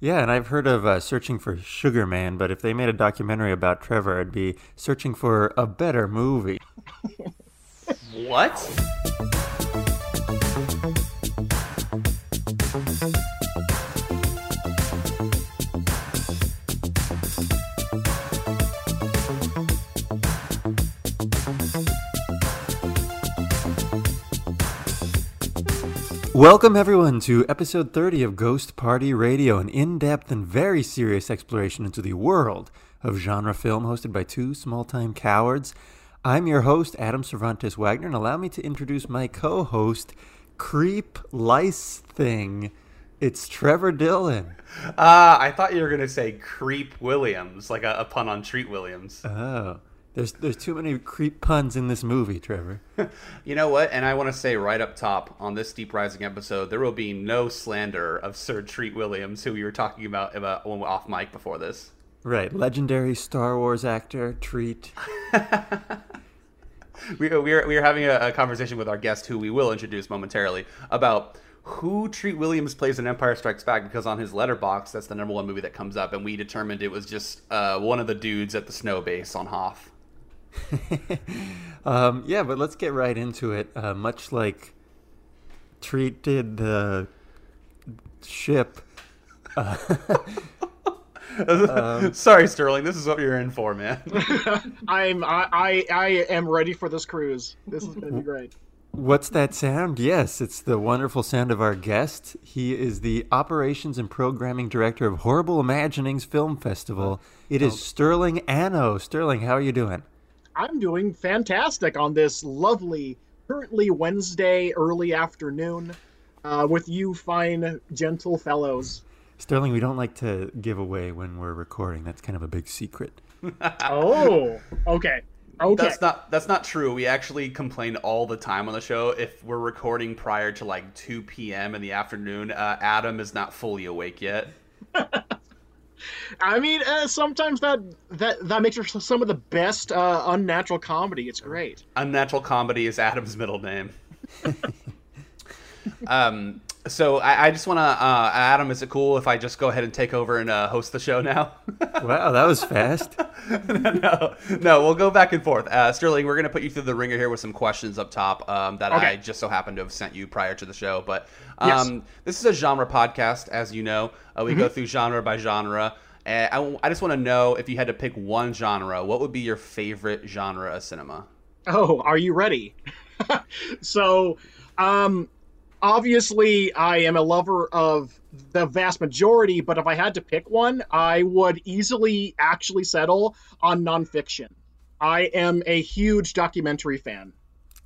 Yeah, and I've heard of uh, searching for Sugar Man, but if they made a documentary about Trevor, I'd be searching for a better movie. What? Welcome, everyone, to episode 30 of Ghost Party Radio, an in depth and very serious exploration into the world of genre film hosted by two small time cowards. I'm your host, Adam Cervantes Wagner, and allow me to introduce my co host, Creep Lice Thing. It's Trevor Dillon. Uh, I thought you were gonna say Creep Williams, like a, a pun on Treat Williams. Oh, there's, there's too many creep puns in this movie, Trevor. You know what? And I want to say right up top on this Deep Rising episode, there will be no slander of Sir Treat Williams, who we were talking about about when we were off mic before this. Right, legendary Star Wars actor, Treat. We, we, are, we are having a, a conversation with our guest, who we will introduce momentarily, about who Treat Williams plays in Empire Strikes Back because on his Letterboxd, that's the number one movie that comes up, and we determined it was just uh, one of the dudes at the snow base on Hoth. um, yeah, but let's get right into it. Uh, much like Treat did the ship. Sorry, Sterling, this is what you're in for, man. I'm I, I I am ready for this cruise. This is gonna be great. What's that sound? Yes, it's the wonderful sound of our guest. He is the operations and programming director of Horrible Imaginings Film Festival. It is Sterling Anno. Sterling, how are you doing? I'm doing fantastic on this lovely, currently Wednesday early afternoon, uh, with you fine, gentle fellows. Sterling, we don't like to give away when we're recording. That's kind of a big secret. Oh, okay, okay. That's not that's not true. We actually complain all the time on the show if we're recording prior to like 2 p.m. in the afternoon. Uh, Adam is not fully awake yet. I mean, uh, sometimes that that that makes for some of the best uh, unnatural comedy. It's great. Unnatural comedy is Adam's middle name. um, so I, I just want to, uh, Adam, is it cool if I just go ahead and take over and uh, host the show now? Wow, that was fast. no, no, we'll go back and forth. Uh, Sterling, we're going to put you through the ringer here with some questions up top um, that Okay. I just so happened to have sent you prior to the show. But Yes. um, this is a genre podcast, as you know. Uh, we go through genre by genre. And I, I just want to know if you had to pick one genre, what would be your favorite genre of cinema? Oh, are you ready? so, um, obviously, I am a lover of the vast majority, but if I had to pick one, I would easily actually settle on nonfiction. I am a huge documentary fan.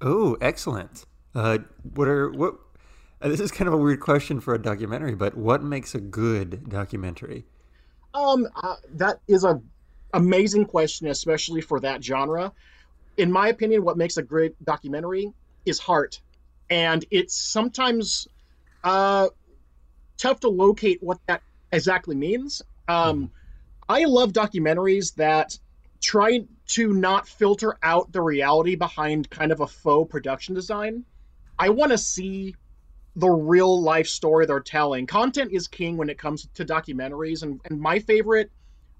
Oh, excellent. Uh, what are what? Uh, this is kind of a weird question for a documentary, but what makes a good documentary? Um, uh, that is a amazing question, especially for that genre. In my opinion, what makes a great documentary is heart, and it's sometimes uh, tough to locate what that exactly means. Um, I love documentaries that try to not filter out the reality behind kind of a faux production design. I want to see the real life story they're telling. Content is king when it comes to documentaries, and, and my favorite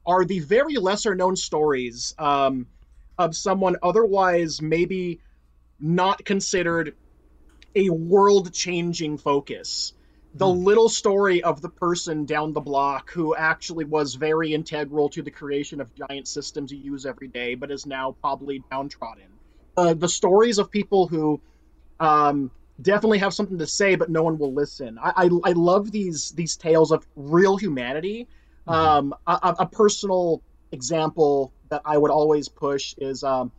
are the very lesser known stories um, of someone otherwise maybe not considered a world changing focus. The little story of the person down the block who actually was very integral to the creation of giant systems you use every day, but is now probably downtrodden. Uh, the stories of people who um, definitely have something to say, but no one will listen. I, I, I love these these tales of real humanity. Um, a, a- a personal example that I would always push is um,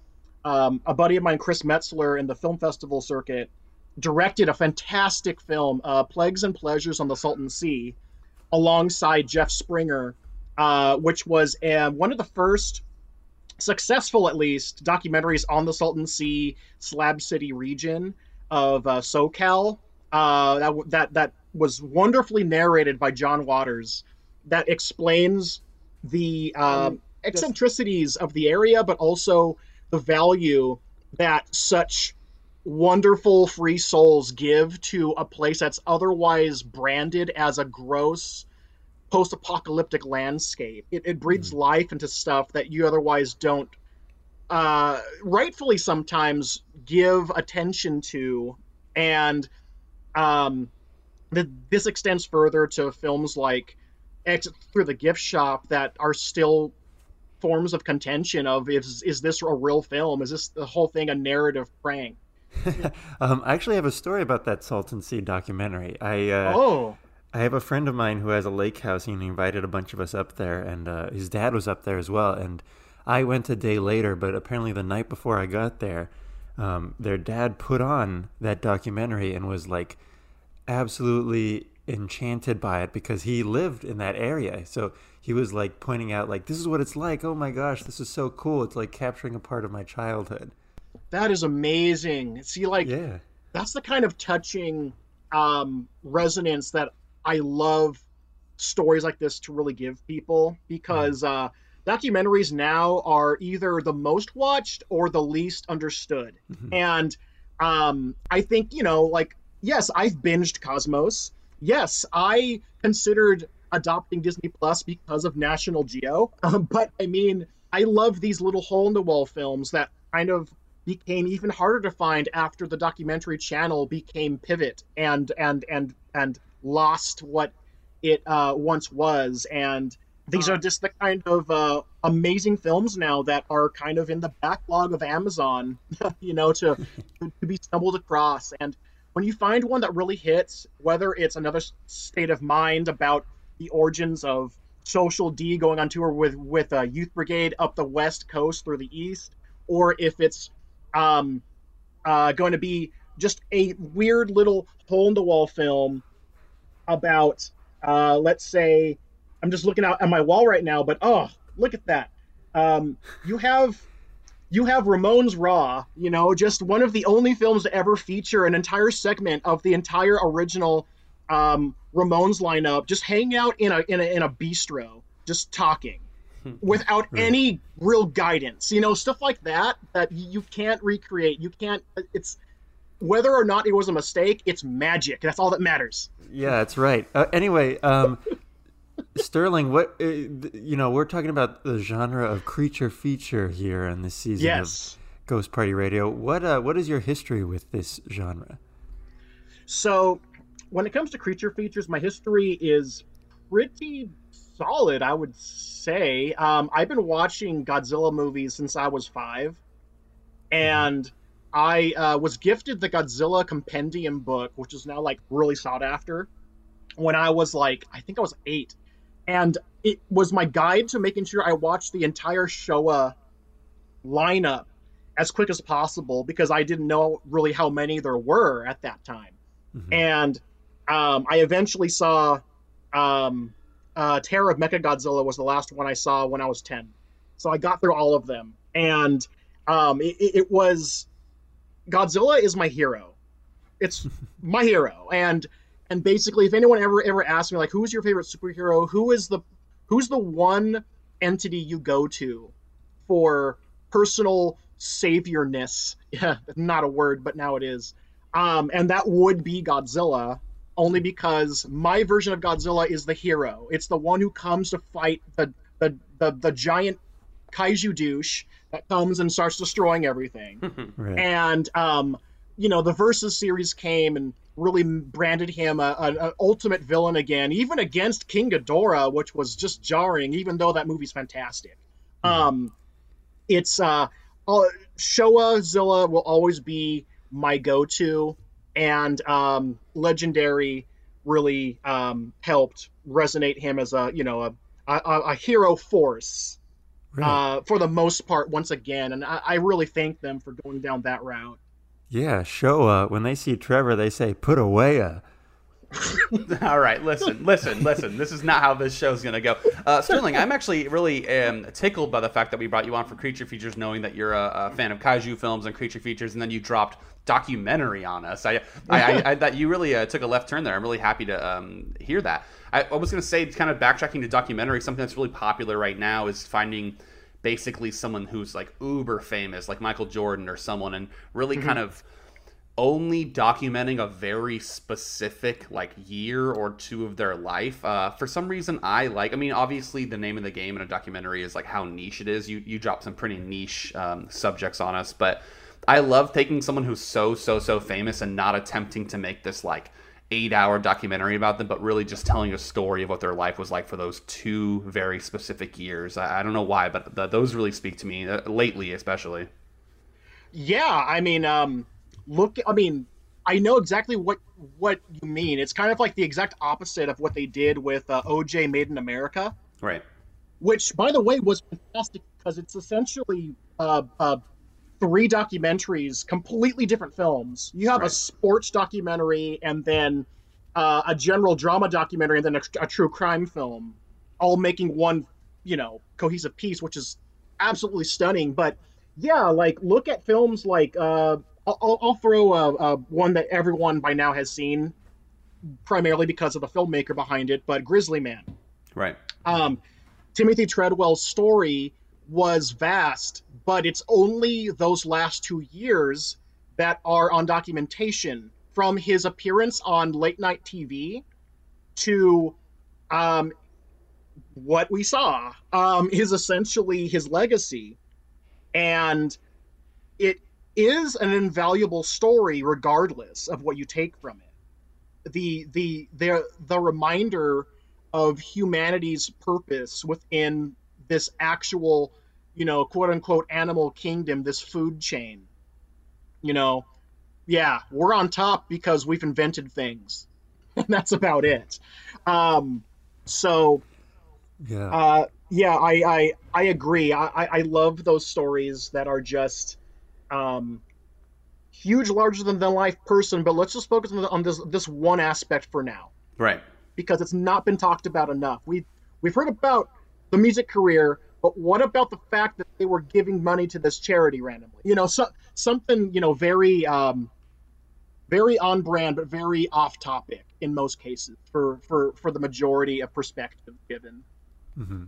um, a buddy of mine, Chris Metzler, in the film festival circuit, directed a fantastic film, uh, Plagues and Pleasures on the Salton Sea, alongside Jeff Springer, uh, which was uh, one of the first successful, at least, documentaries on the Salton Sea, Slab City region of uh, SoCal. Uh, that that that was wonderfully narrated by John Waters. That explains the um, eccentricities of the area, but also the value that such wonderful free souls give to a place that's otherwise branded as a gross post-apocalyptic landscape. It, it breathes mm-hmm. life into stuff that you otherwise don't, uh, rightfully sometimes give attention to, and um, the, this extends further to films like Exit Through the Gift Shop that are still forms of contention of is is this a real film? Is this the whole thing a narrative prank? um, I actually have a story about that Salton Sea documentary. I uh, oh. I have a friend of mine who has a lake house, and he invited a bunch of us up there, and uh, his dad was up there as well. And I went a day later, but apparently the night before I got there, um, their dad put on that documentary and was like absolutely enchanted by it because he lived in that area. So he was like pointing out like this is what it's like. Oh my gosh, this is so cool. It's like capturing a part of my childhood. That is amazing. See like yeah. that's the kind of touching um resonance that I love stories like this to really give people because uh, documentaries now are either the most watched or the least understood. Mm-hmm. And um, I think, you know, like, yes, I've binged Cosmos. Yes, I considered adopting Disney Plus because of National Geo. Um, but I mean, I love these little hole in the wall films that kind of became even harder to find after the documentary channel became pivot and and and and lost what it uh, once was. And these are just the kind of uh, amazing films now that are kind of in the backlog of Amazon, you know, to, to be stumbled across. And when you find one that really hits, whether it's another state of mind about the origins of Social D going on tour with with a youth brigade up the west coast through the east, or if it's um, uh, going to be just a weird little hole in the wall film about, uh, let's say, I'm just looking out at my wall right now, but oh, look at that. Um, you have you have Ramones Raw, you know, just one of the only films to ever feature an entire segment of the entire original um, Ramones lineup, just hanging out in a in a in a bistro, just talking without right. any real guidance. You know, stuff like that that you can't recreate. You can't. It's whether or not it was a mistake, it's magic. That's all that matters. Yeah, that's right. Uh, anyway, um, Sterling, what uh, you know, we're talking about the genre of creature feature here in this season yes. of Ghost Party Radio. What uh, what is your history with this genre? So, when it comes to creature features, my history is pretty solid, I would say. Um, I've been watching Godzilla movies since I was five, and. I uh, was gifted the Godzilla Compendium book, which is now like really sought after. When I was like, I think I was eight, and it was my guide to making sure I watched the entire Showa lineup as quick as possible because I didn't know really how many there were at that time. Mm-hmm. And um, I eventually saw um, uh, Terror of Mecha Godzilla was the last one I saw when I was ten, so I got through all of them, and um, it, it was Godzilla is my hero. It's my hero, and and basically, if anyone ever ever asks me like, who's your favorite superhero? Who is the who's the one entity you go to for personal saviorness? Yeah, not a word, but now it is. Um, and that would be Godzilla, only because my version of Godzilla is the hero. It's the one who comes to fight the the the, the giant kaiju douche that comes and starts destroying everything. right. And um, you know, the Versus series came and really branded him a, an ultimate villain again, even against King Ghidorah, which was just jarring, even though that movie's fantastic. Mm. Um, it's uh, uh, Showa Zilla will always be my go-to, and um, Legendary really um, helped resonate him as a you know a, a, a hero force Really? Uh, for the most part, once again, and I, I, really thank them for going down that route. Yeah, Showa. When they see Trevor, they say, "Put away a." All right, listen, listen, listen. This is not how this show's gonna go. Uh, Sterling, I'm actually really um, tickled by the fact that we brought you on for Creature Features, knowing that you're a, a fan of kaiju films and Creature Features, and then you dropped documentary on us. I, I, I, I that you really uh, took a left turn there. I'm really happy to um, hear that. I, I was going to say, kind of backtracking to documentary, something that's really popular right now is finding basically someone who's like uber famous, like Michael Jordan or someone, and really mm-hmm. kind of only documenting a very specific like year or two of their life. Uh, for some reason, I like. I mean, obviously, the name of the game in a documentary is like how niche it is. You you drop some pretty niche um, subjects on us, but I love taking someone who's so so so famous and not attempting to make this like eight hour documentary about them, but really just telling a story of what their life was like for those two very specific years. I, I don't know why, but th- those really speak to me uh, lately, especially. Yeah, I mean, um, look, I mean, I know exactly what what you mean. It's kind of like the exact opposite of what they did with uh, OJ Made in America, Right. which, by the way, was fantastic because it's essentially uh, uh, three documentaries, completely different films. You have Right. a sports documentary, and then uh, a general drama documentary, and then a, a true crime film, all making one, you know, cohesive piece, which is absolutely stunning. But yeah, like look at films like uh, I'll- I'll, throw a, a one that everyone by now has seen, primarily because of the filmmaker behind it, but Grizzly Man Right. um, Timothy Treadwell's story was vast, but it's only those last two years that are on documentation from his appearance on late night TV to um, what we saw um, is essentially his legacy. And it is an invaluable story regardless of what you take from it. The the the the reminder of humanity's purpose within this actual, you know, quote unquote animal kingdom, this food chain. You know, yeah, we're on top because we've invented things. And that's about it. Um, so Yeah. uh, yeah, I, I I agree. I, I I love those stories that are just um, huge, larger than than life person. But let's just focus on, the, on this this one aspect for now Right. because it's not been talked about enough. We we've heard about the music career, but what about the fact that they were giving money to this charity randomly? You know, so, something you know very um, very on brand, but very off topic in most cases for for for the majority of perspective given. hmm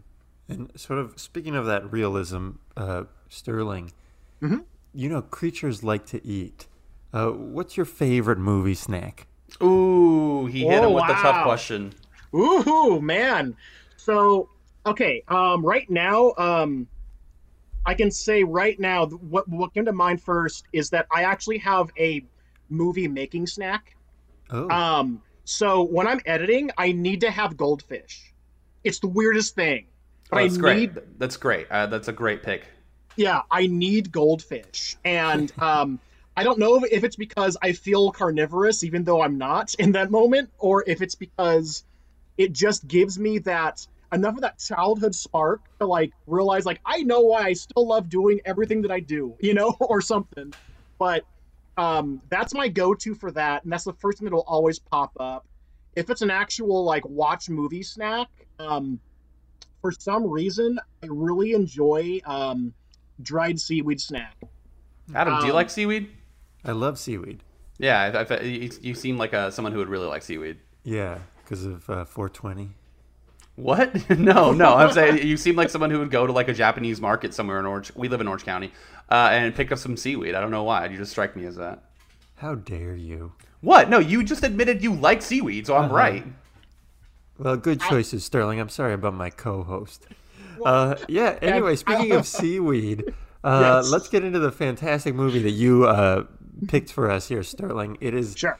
And sort of speaking of that realism, uh, Sterling, Mhm. you know, creatures like to eat. Uh, what's your favorite movie snack? Ooh, he hit Oh, him with the tough question. Ooh, man. So, okay, um, right now, um, I can say right now what what came to mind first is that I actually have a movie making snack. Oh, Um, so when I'm editing, I need to have goldfish. It's the weirdest thing, but Oh, I that's need great. That's great. Uh, that's a great pick. yeah, I need goldfish. And um, I don't know if it's because I feel carnivorous, even though I'm not in that moment, or if it's because it just gives me that enough of that childhood spark to like realize, like, I know why I still love doing everything that I do, you know, or something. But um, that's my go to for that. And that's the first thing that'll always pop up. If it's an actual like watch movie snack, um, for some reason, I really enjoy um, dried seaweed snack. Adam, do you Um, like seaweed? I love seaweed. Yeah, I, I, you, you seem like uh, someone who would really like seaweed. Yeah, because of uh, 420. What? no, no. I'm saying you seem like someone who would go to like a Japanese market somewhere in Orange. We live in Orange County, uh, and pick up some seaweed. I don't know why. You just strike me as that. How dare you? What? No, you just admitted you like seaweed, so I'm Uh-huh. right. Well, good choices, Sterling. I'm sorry about my co-host. Uh, yeah. Anyway, speaking of seaweed, uh, Yes. let's get into the fantastic movie that you uh, picked for us here, Sterling. It is Sure.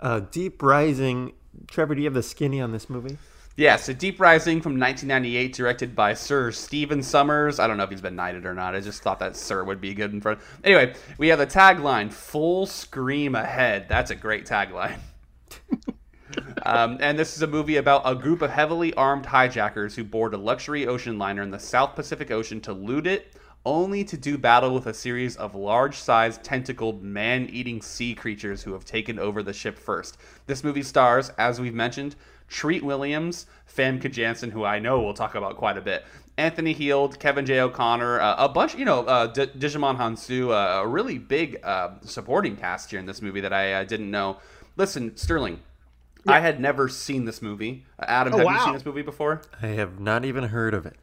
uh, Deep Rising. Trevor, do you have the skinny on this movie? Yeah, so Deep Rising from 1998, directed by Sir Stephen Sommers. I don't know if he's been knighted or not. I just thought that Sir would be good in front. Anyway, we have the tagline "Full Scream Ahead." That's a great tagline. um, and this is a movie about a group of heavily armed hijackers who board a luxury ocean liner in the South Pacific Ocean to loot it, only to do battle with a series of large-sized, tentacled, man-eating sea creatures who have taken over the ship first. This movie stars, as we've mentioned, Treat Williams, Famke Janssen, who I know we'll talk about quite a bit, Anthony Heald, Kevin J. O'Connor, uh, a bunch, you know, uh, D- Djimon Hounsou, uh, a really big uh, supporting cast here in this movie that I uh, didn't know. Listen, Sterling, I had never seen this movie. Uh, Adam, Oh, have you seen this movie before? I have not even heard of it.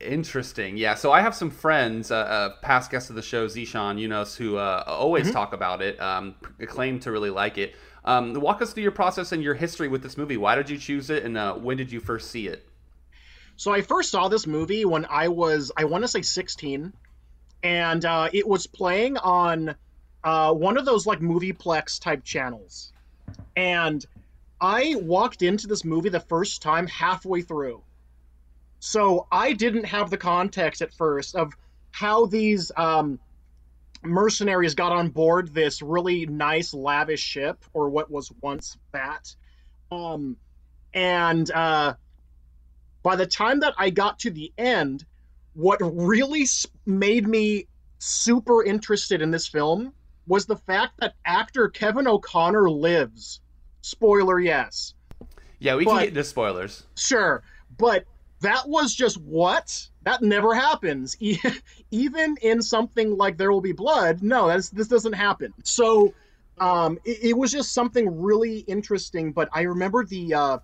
Interesting. Yeah. So I have some friends, uh, uh, past guests of the show, Zishan Yunus, who uh, always mm-hmm. talk about it, um, claim to really like it. Um, walk us through your process and your history with this movie. Why did you choose it, and uh, when did you first see it? So I first saw this movie when I was, I want to say 16, and uh, it was playing on uh, one of those like movieplex type channels, and I walked into this movie the first time halfway through so I didn't have the context at first of how these um, mercenaries got on board this really nice, lavish ship, or what was once that. Um, and uh, by the time that I got to the end, what really made me super interested in this film was the fact that actor Kevin O'Connor lives. Spoiler, yes. Yeah, we but, can get into spoilers. Sure, but that was just what? That never happens. Even in something like there will be blood no that's this doesn't happen. So um it, it was just something really interesting but i remember the uh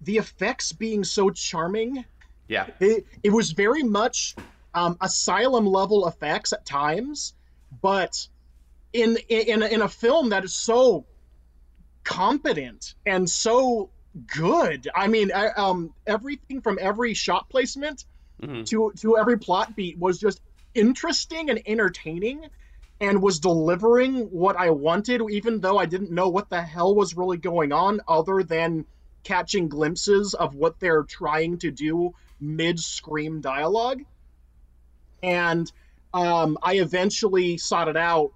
the effects being so charming. Yeah. It, it was very much um asylum level effects at times but in in in a film that is so competent and so good. I mean, I, um, everything from every shot placement mm-hmm. to to every plot beat was just interesting and entertaining, and was delivering what I wanted, even though I didn't know what the hell was really going on, other than catching glimpses of what they're trying to do mid scream dialogue. And um, I eventually sought it out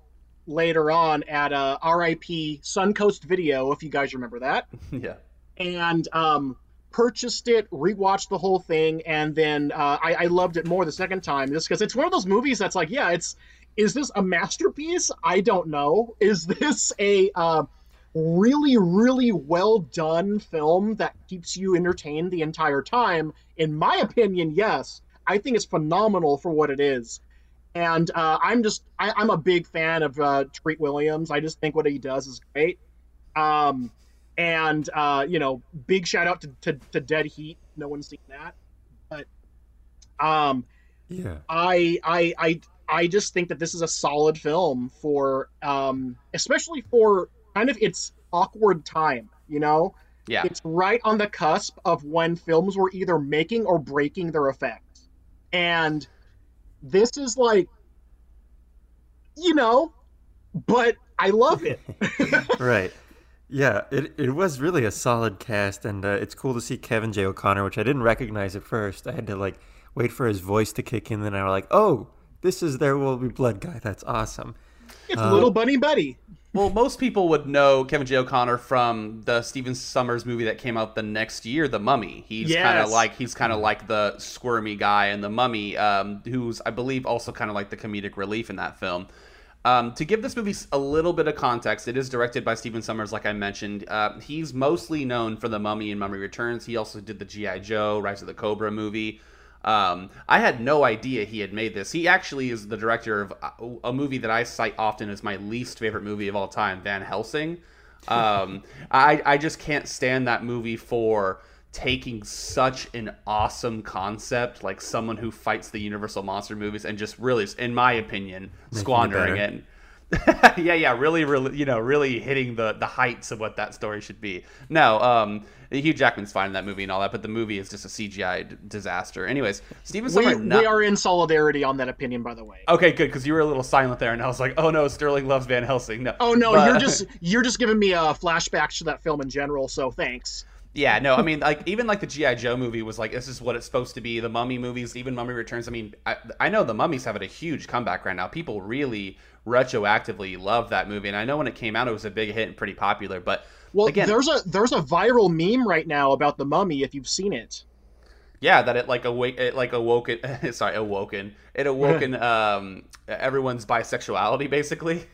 later on at uh, RIP Suncoast Video, if you guys remember that. yeah and um, purchased it, rewatched the whole thing, and then uh, I, I loved it more the second time. Just because it's one of those movies that's like, yeah, it's is this a masterpiece? I don't know. Is this a uh, really, really well done film that keeps you entertained the entire time? In my opinion, yes. I think it's phenomenal for what it is. And uh, I'm just, I, am a big fan of uh, Treat Williams. I just think what he does is great. Um, and uh, you know, big shout out to, to, to Dead Heat. No one's seen that, but um, yeah, I I I I just think that this is a solid film for um, especially for kind of its awkward time. You know, yeah, it's right on the cusp of when films were either making or breaking their effects, and this is like, you know, but I love it. right. Yeah, it, it was really a solid cast, and uh, it's cool to see Kevin J. O'Connor, which I didn't recognize at first. I had to like wait for his voice to kick in, then I was like, oh, this is There Will Be Blood guy. That's awesome. It's uh, Little Bunny Buddy. Well, most people would know Kevin J. O'Connor from the Stephen Sommers movie that came out the next year, The Mummy. He's yes. kind of like he's kind of like the squirmy guy in The Mummy, um, who's I believe also kind of like the comedic relief in that film. Um, to give this movie a little bit of context, it is directed by Stephen Sommers, like I mentioned. Uh, he's mostly known for The Mummy and Mummy Returns. He also did the G.I. Joe, Rise of the Cobra movie. Um, I had no idea he had made this. He actually is the director of a movie that I cite often as my least favorite movie of all time, Van Helsing. Um, I, I just can't stand that movie for taking such an awesome concept, like someone who fights the Universal monster movies, and just really, in my opinion, Making squandering it. it. yeah, yeah, really, really, you know, really hitting the the heights of what that story should be. No, um, Hugh Jackman's fine in that movie and all that, but the movie is just a CGI d- disaster. Anyways, Steven we, not... we are in solidarity on that opinion, by the way. Okay, good, because you were a little silent there, and I was like, oh no, Sterling loves Van Helsing. No, oh no, but... you're just you're just giving me a uh, flashbacks to that film in general. So thanks. Yeah, no, I mean, like even like the GI Joe movie was like this is what it's supposed to be. The Mummy movies, even Mummy Returns. I mean, I, I know the Mummy's having a huge comeback right now. People really retroactively love that movie, and I know when it came out, it was a big hit and pretty popular. But well, again, there's a there's a viral meme right now about the Mummy. If you've seen it, yeah, that it like awake, it like awoken. sorry, awoken. It awoken um everyone's bisexuality, basically.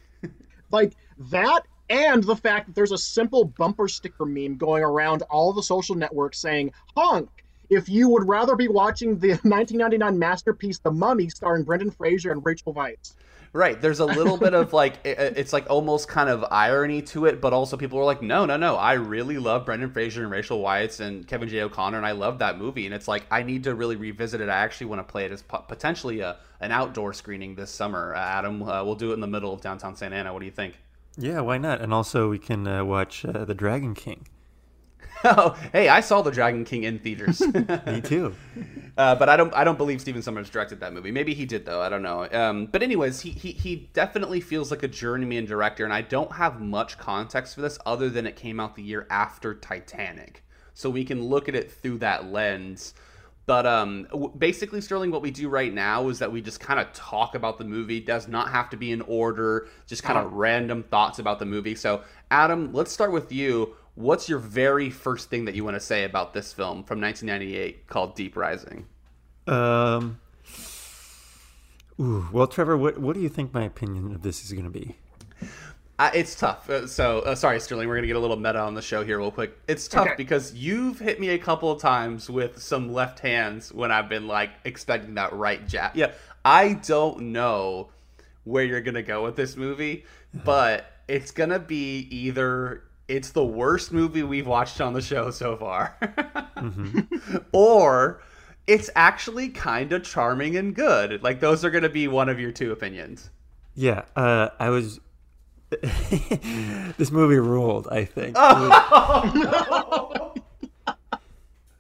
like that and the fact that there's a simple bumper sticker meme going around all the social networks saying honk if you would rather be watching the 1999 masterpiece The Mummy starring Brendan Fraser and Rachel Weisz. Right. There's a little bit of like it's like almost kind of irony to it, but also people are like, no, no, no. I really love Brendan Fraser and Rachel Weisz and Kevin J. O'Connor, and I love that movie. And it's like I need to really revisit it. I actually want to play it as potentially a, an outdoor screening this summer. Uh, Adam, uh, we'll do it in the middle of downtown Santa Ana. What do you think? Yeah, why not? And also we can uh, watch uh, The Dragon King. oh, hey, I saw The Dragon King in theaters. Me too. Uh, but I don't, I don't believe Stephen Sommers directed that movie. Maybe he did though. I don't know. Um, but anyways, he, he he definitely feels like a journeyman director, and I don't have much context for this other than it came out the year after Titanic, so we can look at it through that lens. But um, basically, Sterling, what we do right now is that we just kind of talk about the movie. It does not have to be in order, just kind of uh-huh. random thoughts about the movie. So, Adam, let's start with you what's your very first thing that you want to say about this film from 1998 called Deep Rising? Um. Ooh, well, Trevor, what what do you think my opinion of this is going to be? Uh, it's tough. Uh, so, uh, sorry, Sterling, we're going to get a little meta on the show here, real quick. It's tough okay. because you've hit me a couple of times with some left hands when I've been like expecting that right jab. Yeah, I don't know where you're going to go with this movie, but it's going to be either it's the worst movie we've watched on the show so far. mm-hmm. Or it's actually kind of charming and good. Like those are going to be one of your two opinions. Yeah, uh, I was. this movie ruled. I think. Oh, no.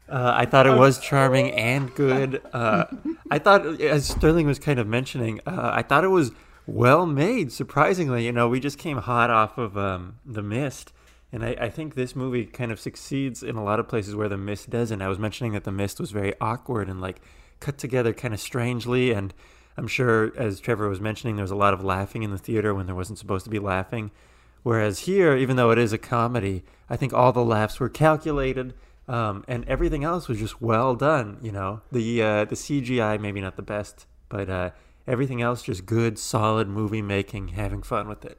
uh, I thought it was charming and good. Uh, I thought, as Sterling was kind of mentioning, uh, I thought it was well made. Surprisingly, you know, we just came hot off of um, the Mist, and I, I, think this movie kind of succeeds in a lot of places where The Mist doesn't. I was mentioning that The Mist was very awkward and like cut together kind of strangely. And I'm sure, as Trevor was mentioning, there was a lot of laughing in the theater when there wasn't supposed to be laughing. Whereas here, even though it is a comedy, I think all the laughs were calculated. Um, and everything else was just well done. You know, the uh, the CGI maybe not the best, but uh, everything else just good, solid movie making, having fun with it.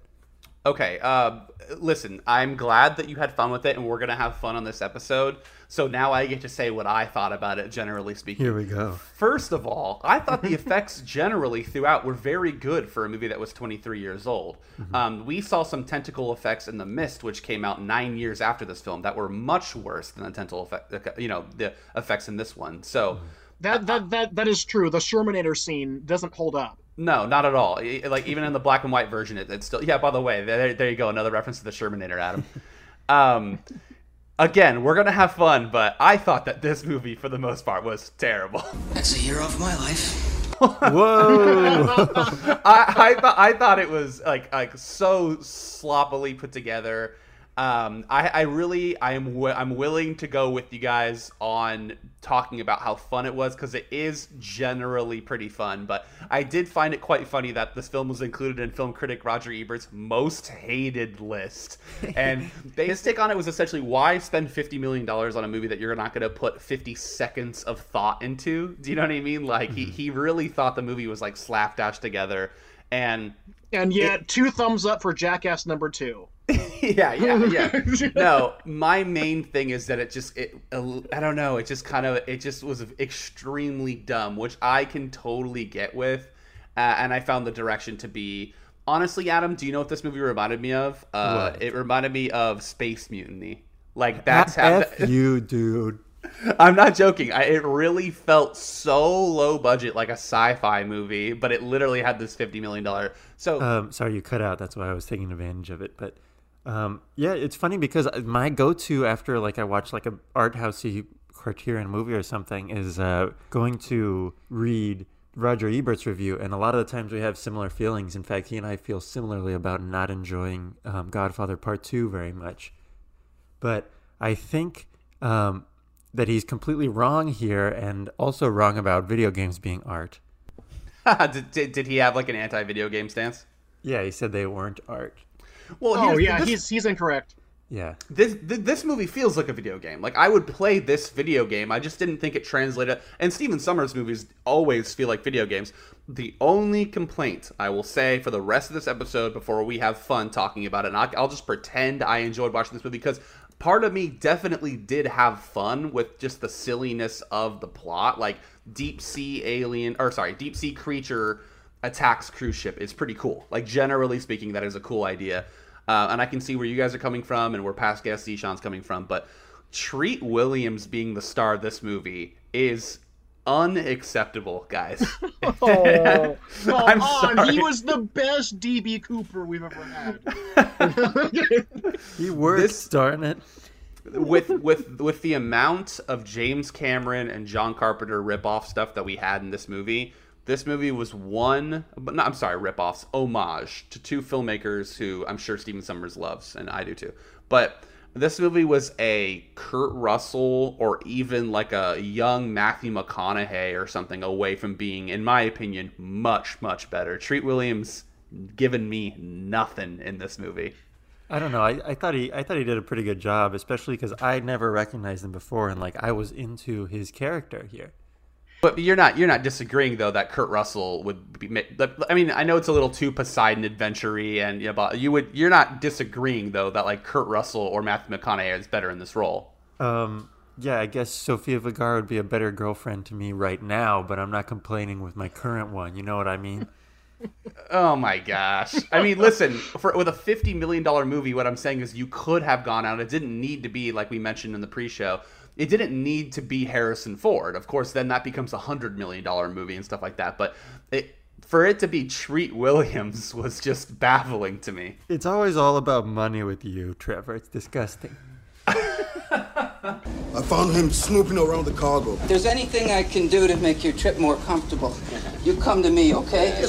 Okay, uh, listen, I'm glad that you had fun with it, and we're gonna have fun on this episode. So now I get to say what I thought about it, generally speaking. Here we go. First of all, I thought the effects generally throughout were very good for a movie that was 23 years old. Mm-hmm. Um, we saw some tentacle effects in The Mist, which came out nine years after this film, that were much worse than the tentacle effect, you know, the effects in this one. So. Mm-hmm. That, that that that is true. The Shermanator scene doesn't hold up. No, not at all. Like even in the black and white version, it, it's still. Yeah. By the way, there, there you go. Another reference to the Shermanator, Adam. um, again, we're gonna have fun, but I thought that this movie, for the most part, was terrible. That's a year off my life. Whoa! I, I thought I thought it was like like so sloppily put together. Um, I, I really I am w- I'm willing to go with you guys on talking about how fun it was because it is generally pretty fun. But I did find it quite funny that this film was included in film critic Roger Ebert's most hated list, and his take on it was essentially why spend fifty million dollars on a movie that you're not going to put fifty seconds of thought into. Do you know what I mean? Like he he really thought the movie was like slapdash together, and and yet it, two thumbs up for Jackass number two. yeah, yeah, yeah. no, my main thing is that it just it I don't know, it just kind of it just was extremely dumb, which I can totally get with. Uh, and I found the direction to be honestly, Adam, do you know what this movie reminded me of? Uh, it reminded me of Space Mutiny. Like that's how F you, dude. I'm not joking. I, it really felt so low budget, like a sci-fi movie, but it literally had this fifty million dollar. So, um, sorry, you cut out. That's why I was taking advantage of it. But um, yeah, it's funny because my go-to after like I watch like a art housey Criterion movie or something is uh, going to read Roger Ebert's review, and a lot of the times we have similar feelings. In fact, he and I feel similarly about not enjoying um, Godfather Part Two very much. But I think um, that he's completely wrong here, and also wrong about video games being art. did, did, did he have like an anti-video game stance? Yeah, he said they weren't art. Well, oh yeah, this, he's he's incorrect. Yeah. This this movie feels like a video game. Like I would play this video game. I just didn't think it translated. And Steven Sommers movies always feel like video games. The only complaint I will say for the rest of this episode before we have fun talking about it, and I'll, I'll just pretend I enjoyed watching this movie because part of me definitely did have fun with just the silliness of the plot. Like deep sea alien, or sorry, deep sea creature attacks cruise ship is pretty cool. Like generally speaking, that is a cool idea. Uh, and I can see where you guys are coming from and where past guest Zishan's coming from. But Treat Williams being the star of this movie is unacceptable, guys. Oh, come I'm on. sorry. He was the best DB Cooper we've ever had. He works, This- darn it. with with with the amount of James Cameron and John Carpenter ripoff stuff that we had in this movie, this movie was one, but no, I'm sorry, ripoffs, homage to two filmmakers who I'm sure Stephen Sommers loves, and I do too. But this movie was a Kurt Russell or even like a young Matthew McConaughey or something away from being, in my opinion, much much better. Treat Williams given me nothing in this movie. I don't know. I, I thought he I thought he did a pretty good job, especially because I never recognized him before, and like I was into his character here. But you're not you're not disagreeing though that Kurt Russell would be. I mean, I know it's a little too Poseidon adventure-y, and you know, but you would you're not disagreeing though that like Kurt Russell or Matthew McConaughey is better in this role. Um, yeah, I guess Sofia Vergara would be a better girlfriend to me right now, but I'm not complaining with my current one. You know what I mean? Oh my gosh! I mean, listen, for with a fifty million dollar movie, what I'm saying is you could have gone out. It didn't need to be like we mentioned in the pre-show. It didn't need to be Harrison Ford. Of course, then that becomes a hundred million dollar movie and stuff like that. But it, for it to be Treat Williams was just baffling to me. It's always all about money with you, Trevor. It's disgusting. I found him snooping around the cargo. If there's anything I can do to make your trip more comfortable, you come to me, okay?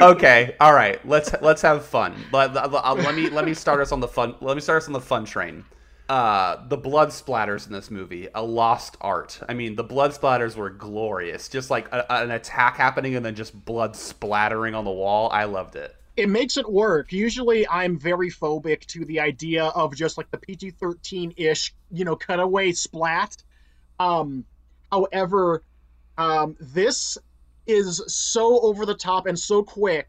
okay, all right. Let's let's have fun. Let, let, let uh, me let me start us on the fun. Let me start us on the fun train. Uh, the blood splatters in this movie, a lost art. I mean, the blood splatters were glorious. Just like a, an attack happening and then just blood splattering on the wall. I loved it. it makes it work. Usually, I'm very phobic to the idea of just like the PG 13 ish, you know, cutaway splat. Um, however, um, this is so over the top and so quick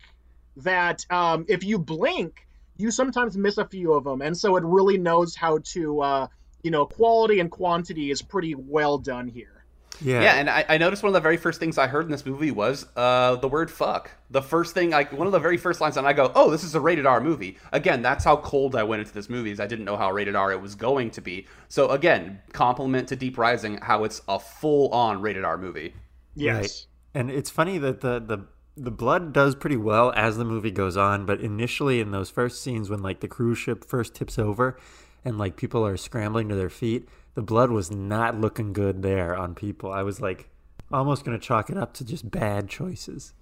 that um, if you blink, you sometimes miss a few of them. And so it really knows how to, uh, you know, quality and quantity is pretty well done here. Yeah. Yeah, and I, I noticed one of the very first things I heard in this movie was uh, the word "fuck." The first thing, like one of the very first lines, and I go, "Oh, this is a rated R movie." Again, that's how cold I went into this movie. Is I didn't know how rated R it was going to be. So again, compliment to Deep Rising, how it's a full-on rated R movie. Yes. Right. And it's funny that the the the blood does pretty well as the movie goes on, but initially in those first scenes when like the cruise ship first tips over and like people are scrambling to their feet, the blood was not looking good there on people. I was like almost going to chalk it up to just bad choices.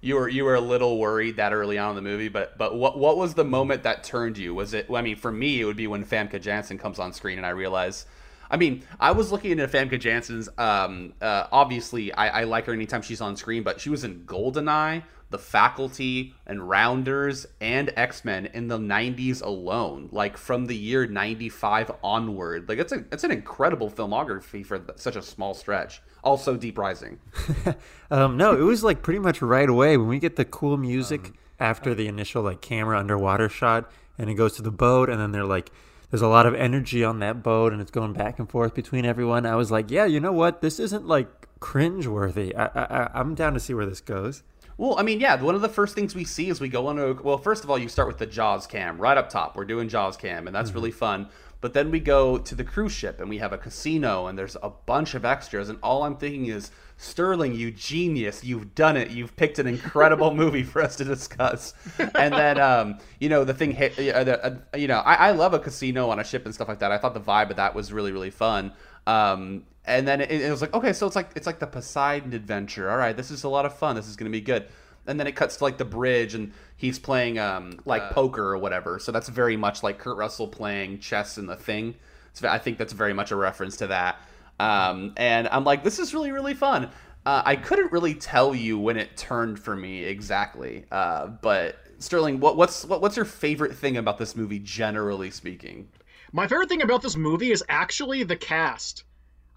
You were you were a little worried that early on in the movie, but but what what was the moment that turned you? Was it? I mean, for me, it would be when Famke Janssen comes on screen and I realize. I mean, I was looking at Famke Janssen's. Um, uh, obviously, I, I like her anytime she's on screen, but she was in Goldeneye, The Faculty, and Rounders, and X Men in the '90s alone. Like from the year '95 onward, like it's a it's an incredible filmography for th- such a small stretch. Also, Deep Rising. Um, no, it was like pretty much right away when we get the cool music after the initial like camera underwater shot, and it goes to the boat, and then they're like, there's a lot of energy on that boat, and it's going back and forth between everyone. I was like, yeah, you know what? This isn't like cringe-worthy. I, I, I- I'm down to see where this goes. Well, I mean, yeah, one of the first things we see is we go on a well, first of all, you start with the Jaws cam right up top. We're doing Jaws cam, and that's mm-hmm. really fun. But then we go to the cruise ship and we have a casino and there's a bunch of extras, and all I'm thinking is Sterling, you genius, you've done it. You've picked an incredible movie for us to discuss. And then, um, you know, the thing hit, uh, the, uh, you know, I, I love a casino on a ship and stuff like that. I thought the vibe of that was really, really fun. Um, and then it, it was like, okay, so it's like it's like the Poseidon adventure. All right, this is a lot of fun. This is going to be good. And then it cuts to like the bridge, and he's playing um, like poker or whatever. So that's very much like Kurt Russell playing chess in the thing. So I think that's very much a reference to that. Um, and I'm like, this is really really fun. Uh, I couldn't really tell you when it turned for me exactly, uh, but Sterling, what, what's what, what's your favorite thing about this movie, generally speaking? My favorite thing about this movie is actually the cast.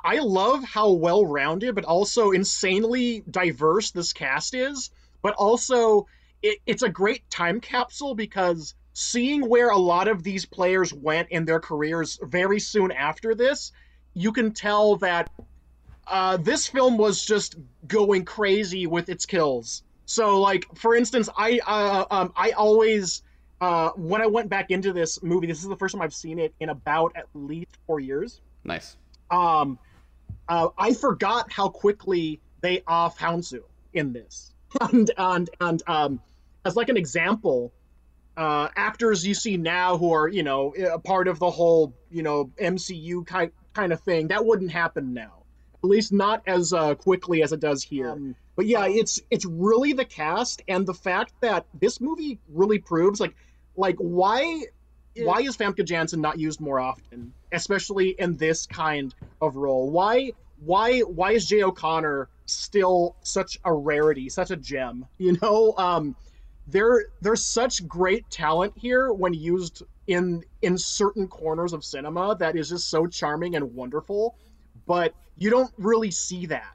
I love how well rounded, but also insanely diverse this cast is. But also, it, it's a great time capsule because seeing where a lot of these players went in their careers very soon after this, you can tell that uh, this film was just going crazy with its kills. So, like for instance, I uh, um, I always uh, when I went back into this movie, this is the first time I've seen it in about at least four years. Nice. Um, uh, I forgot how quickly they off Hounsou in this, and and and um, as like an example, uh, actors you see now who are you know a part of the whole you know MCU kind kind of thing that wouldn't happen now, at least not as uh, quickly as it does here. Um, but yeah, it's it's really the cast and the fact that this movie really proves like like why why is Famke Janssen not used more often, especially in this kind of role? Why why why is J. O'Connor still such a rarity, such a gem? You know, um, there there's such great talent here when used in in certain corners of cinema that is just so charming and wonderful, but you don't really see that.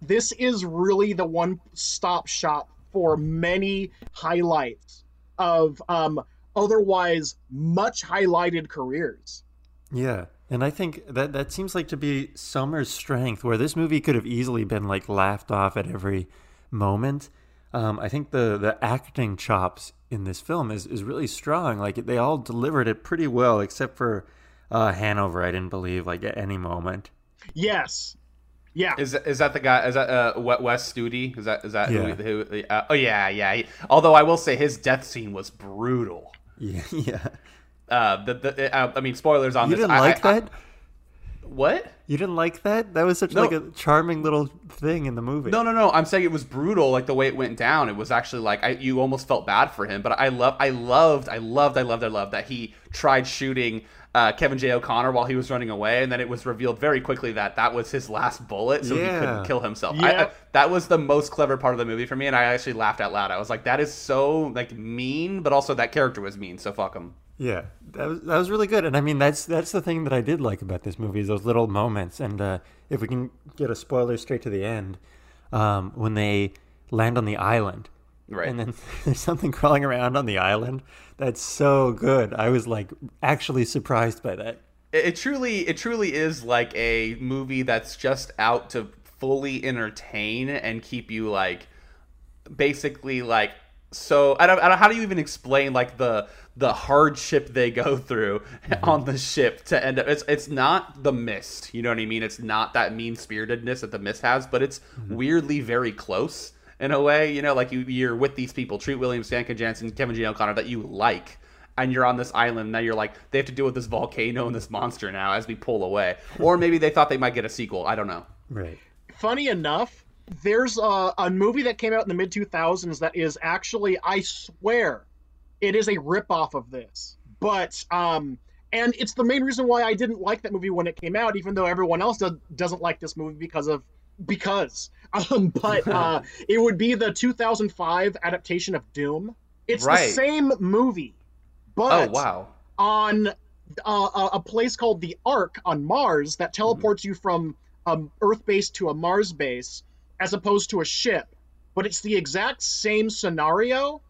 This is really the one stop shop for many highlights of um, otherwise much highlighted careers. Yeah. And I think that that seems like to be Sommers' strength, where this movie could have easily been like laughed off at every moment. Um, I think the the acting chops in this film is, is really strong. Like they all delivered it pretty well, except for uh, Hanover. I didn't believe like at any moment. Yes, yeah. Is is that the guy? Is that uh, Wes Studi? Is that is that Yeah. who? who uh, oh yeah, yeah. Although I will say his death scene was brutal. Yeah, yeah. Uh, the, the uh, I mean, spoilers on You this. didn't I- like I- I- that? what? You didn't like that? That was such No. like a charming little thing in the movie. No, no, no. I'm saying it was brutal, like the way it went down. It was actually like I, you almost felt bad for him. But I love, I loved, I loved, I loved, I loved that he tried shooting uh, Kevin J. O'Connor while he was running away, and then it was revealed very quickly that that was his last bullet, so he couldn't kill himself. I, I, that was the most clever part of the movie for me, and I actually laughed out loud. I was like, that is so like mean, but also that character was mean, so fuck him. Yeah, that was that was really good, and I mean that's that's the thing that I did like about this movie is those little moments. And uh, if we can get a spoiler straight to the end, um, when they land on the island, Right. and then there's something crawling around on the island. That's so good. I was like actually surprised by that. It, it truly, it truly is like a movie that's just out to fully entertain and keep you like, basically like. So I don't, I don't. How do you even explain like the the hardship they go through mm-hmm. on the ship to end up? It's it's not the mist. You know what I mean? It's not that mean spiritedness that the mist has, but it's mm-hmm. weirdly very close in a way. You know, like you you're with these people, Treat Williams, Famke Janssen Kevin J. O'Connor, that you like and you're on this island. Now you're like, they have to deal with this volcano and this monster now as we pull away. Or maybe they thought they might get a sequel. I don't know. Right. Funny enough, there's a, a movie that came out in the mid 2000s that is actually, I swear, it is a ripoff of this. But um, and it's the main reason why I didn't like that movie when it came out, even though everyone else does, doesn't like this movie because of because. Um, but uh, it would be the 2005 adaptation of Doom. It's Right. the same movie, but oh wow. on uh, a a place called the Ark on Mars that teleports you from um, Earth base to a Mars base, as opposed to a ship. But it's the exact same scenario,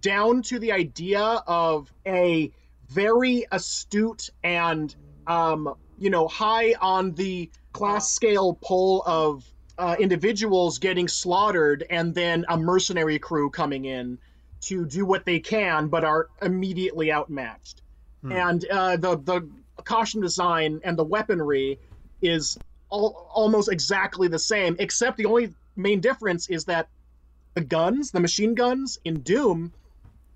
down to the idea of a very astute and um, you know high on the class scale pull of uh, individuals getting slaughtered, and then a mercenary crew coming in to do what they can, but are immediately outmatched. And uh, the the costume design and the weaponry is all, almost exactly the same, except the only main difference is that the guns, the machine guns in Doom,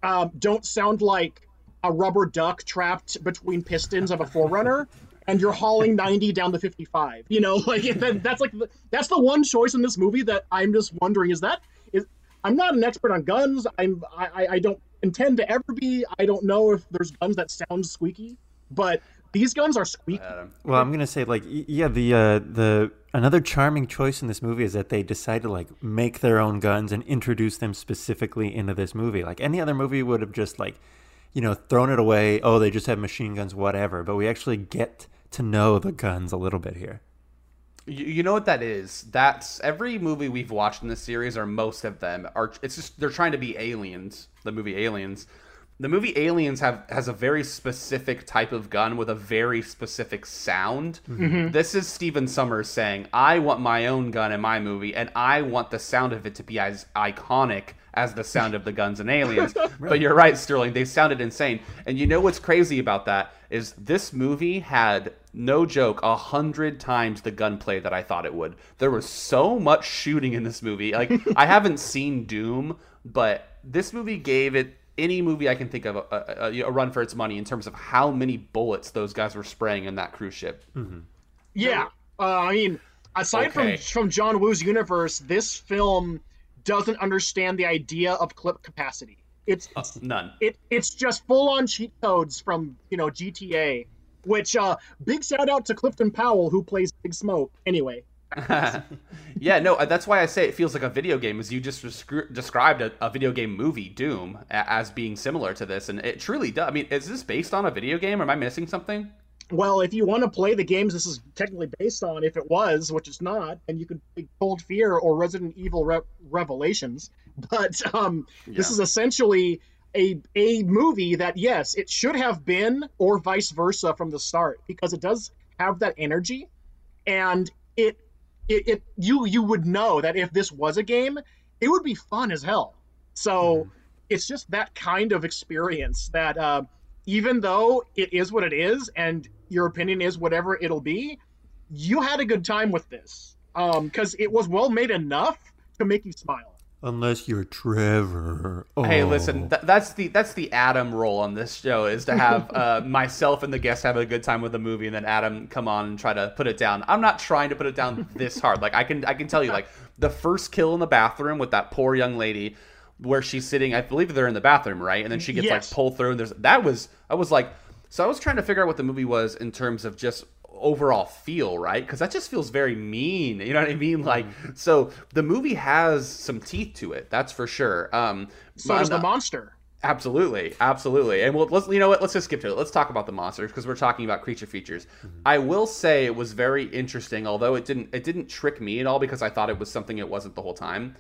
um, don't sound like a rubber duck trapped between pistons of a 4Runner, and you're hauling 90 down to 55. You know, like that, that's like the, that's the one choice in this movie that I'm just wondering is that is I'm not an expert on guns. I'm I- I don't intend to ever be. I don't know if there's guns that sound squeaky, but these guns are squeaky. Well, I'm gonna say like yeah, the uh, the another charming choice in this movie is that they decide to like make their own guns and introduce them specifically into this movie. Like any other movie would have just like, you know, thrown it away. Oh, they just have machine guns, whatever. But we actually get to know the guns a little bit here. You, you know what that is? That's every movie we've watched in this series, or most of them, are. It's just they're trying to be aliens. The movie Aliens, the movie Aliens have has a very specific type of gun with a very specific sound. Mm-hmm. This is Stephen Sommers saying, "I want my own gun in my movie, and I want the sound of it to be as iconic as the sound of the guns in Aliens." But you're right, Sterling. They sounded insane. And you know what's crazy about that is this movie had no joke a hundred times the gunplay that I thought it would. There was so much shooting in this movie. Like I haven't seen Doom, but this movie gave it any movie I can think of a, a, a run for its money in terms of how many bullets those guys were spraying in that cruise ship. Yeah, uh, I mean, aside Okay. from from John Woo's universe, this film doesn't understand the idea of clip capacity. It's Uh, none. it it's just full on cheat codes from you know GTA. Which uh, big shout out to Clifton Powell who plays Big Smoke. Anyway, yeah, no, uh, that's why I say it feels like a video game, Is you just descri- described a, a video game movie, Doom, a- as being similar to this, and it truly does. I mean, is this based on a video game? Or am I missing something? well, if you want to play the games this is technically based on, if it was, which it's not, then you could play Cold Fear or Resident Evil Re- Revelations. But um, this is essentially a a movie that yes, it should have been, or vice versa from the start, because it does have that energy, and it it, it you you would know that if this was a game, it would be fun as hell. So it's just that kind of experience that uh, even though it is what it is and your opinion is whatever it'll be, you had a good time with this because it was well made enough to make you smile. Unless you're Trevor. Hey, Oh. listen, th- that's the that's the Adam role on this show is to have uh, myself and the guests have a good time with the movie, and then Adam come on and try to put it down. I'm not trying to put it down this hard. Like I can I can tell you, like the first kill in the bathroom with that poor young lady, where she's sitting. I believe they're in the bathroom, right? And then she gets Yes. like pulled through. And there's that was I was like, so I was trying to figure out what the movie was in terms of just overall feel, right? Because that just feels very mean. You know what I mean? Like, so the movie has some teeth to it. That's for sure. Um, So but does I'm the monster. Absolutely, absolutely, and we'll, let's you know what? Let's just skip to it. Let's talk about the monsters because we're talking about creature features. I will say it was very interesting, although it didn't it didn't trick me at all because I thought it was something it wasn't the whole time.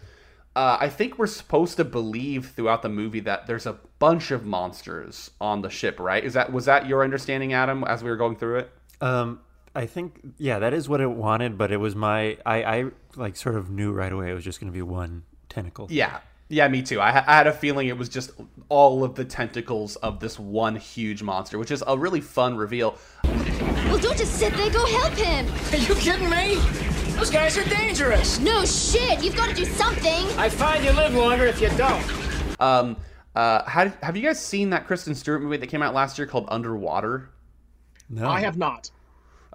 Uh, I think we're supposed to believe throughout the movie that there's a bunch of monsters on the ship, right? Is that was that your understanding, Adam, as we were going through it? Um, I think yeah, that is what it wanted, but it was my I I like sort of knew right away it was just going to be one tentacle. Yeah, yeah, me too. I, ha- I had a feeling it was just all of the tentacles of this one huge monster, which is a really fun reveal. Well, don't just sit there. Go help him. Are you kidding me? Those guys are dangerous. No shit. You've got to do something. I find you live longer if you don't. Um, uh, had, have you guys seen that Kristen Stewart movie that came out last year called Underwater? No, I have not.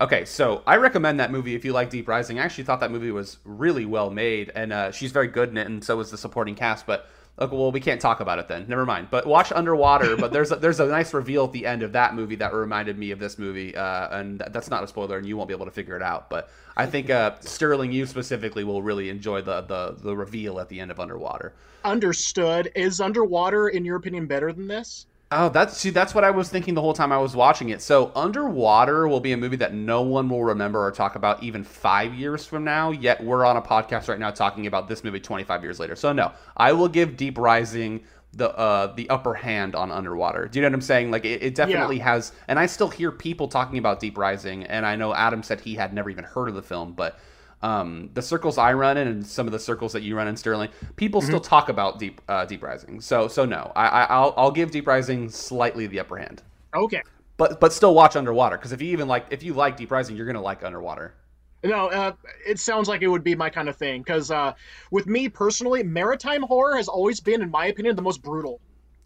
Okay, so I recommend that movie if you like Deep Rising. I actually thought that movie was really well made, and uh, she's very good in it, and so is the supporting cast. But okay, well, we can't talk about it then. Never mind. But watch Underwater. but there's a, there's a nice reveal at the end of that movie that reminded me of this movie, uh, and that's not a spoiler, and you won't be able to figure it out. But I think uh, Sterling, you specifically, will really enjoy the, the the reveal at the end of Underwater. Understood. Is Underwater, in your opinion, better than this? Oh, that's see, that's what I was thinking the whole time I was watching it. So, Underwater will be a movie that no one will remember or talk about even five years from now. Yet we're on a podcast right now talking about this movie 25 years later. So, no, I will give Deep Rising the uh, the upper hand on Underwater. Do you know what I'm saying? Like, it, it definitely has, and I still hear people talking about Deep Rising, and I know Adam said he had never even heard of the film, but um, the circles I run in and some of the circles that you run in Sterling, people still talk about Deep uh, Deep Rising. So so no, I, I I'll I'll give Deep Rising slightly the upper hand, Okay. but but still watch Underwater because if you even like if you like Deep Rising, you're gonna like Underwater. No, uh, it sounds like it would be my kind of thing. Because uh, with me personally, maritime horror has always been, in my opinion, the most brutal.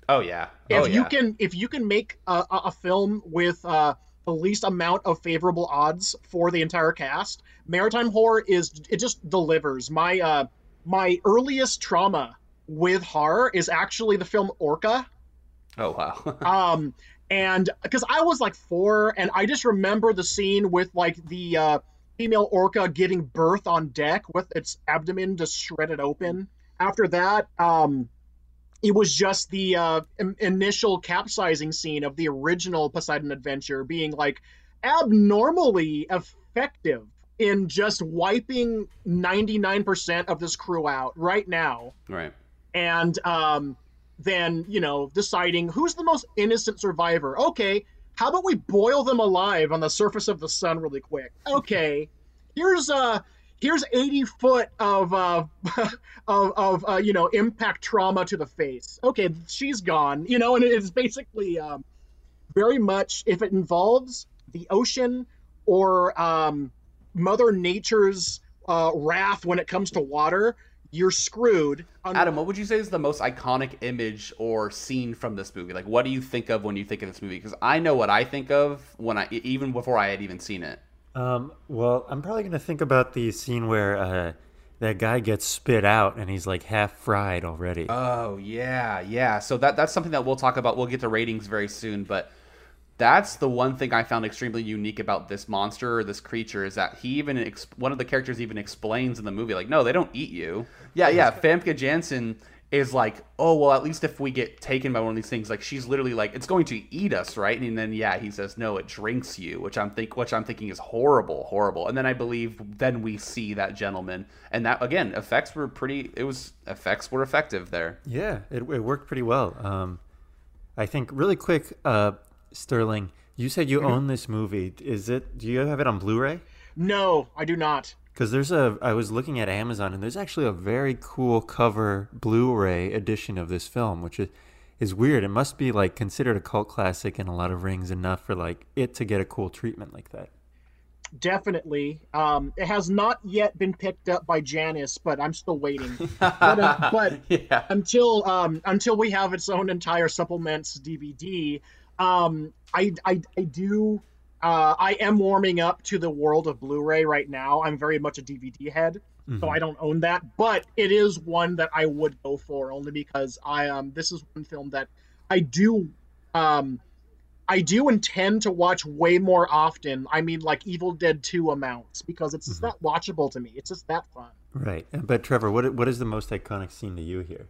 Oh yeah, If oh you yeah. can, if you can make a, a a film with uh, the least amount of favorable odds for the entire cast, maritime horror is it just delivers. My uh, my earliest trauma with horror is actually the film Orca. Oh wow. um and because i was like four and i just remember the scene with like the uh female orca giving birth on deck with its abdomen just shredded open after that um it was just the uh in- initial capsizing scene of the original poseidon adventure being like abnormally effective in just wiping 99% of this crew out right now right. and um than you know deciding who's the most innocent survivor. Okay, how about we boil them alive on the surface of the sun really quick? Okay, here's uh here's 80 foot of uh of, of uh, you know impact trauma to the face. Okay, she's gone. You know, and it's basically um, very much if it involves the ocean or um, Mother Nature's uh, wrath when it comes to water, you're screwed. Adam, what would you say is the most iconic image or scene from this movie? Like, what do you think of when you think of this movie? Because I know what I think of when I even before I had even seen it. Um, well, I'm probably gonna think about the scene where uh, that guy gets spit out and he's like half fried already. Oh yeah, yeah. So that that's something that we'll talk about. We'll get to ratings very soon, but that's the one thing I found extremely unique about this monster or this creature is that he even ex- one of the characters even explains in the movie like, no, they don't eat you. Yeah, yeah. Famke Janssen is like, oh well, at least if we get taken by one of these things, like she's literally like, it's going to eat us, right? And then yeah, he says, no, it drinks you, which I'm think, which I'm thinking is horrible, horrible. And then I believe then we see that gentleman, and that again, effects were pretty. It was effects were effective there. Yeah, it, it worked pretty well. Um, I think really quick, uh, Sterling, you said you own this movie. Is it? Do you have it on Blu-ray? No, I do not. Because there's a, I was looking at Amazon and there's actually a very cool cover Blu-ray edition of this film, which is is weird. It must be like considered a cult classic and a lot of rings enough for like it to get a cool treatment like that. Definitely. Um, it has not yet been picked up by Janus, but I'm still waiting. but, uh, but Yeah. until um, until we have its own entire supplements DVD, um, I, I I do uh, I am warming up to the world of Blu-ray right now. I'm very much a DVD head, so I don't own that, but it is one that I would go for only because I um this is one film that I do um I do intend to watch way more often. I mean, like Evil Dead 2 amounts because it's just that watchable to me. It's just that fun. Right. But Trevor, what what is the most iconic scene to you here?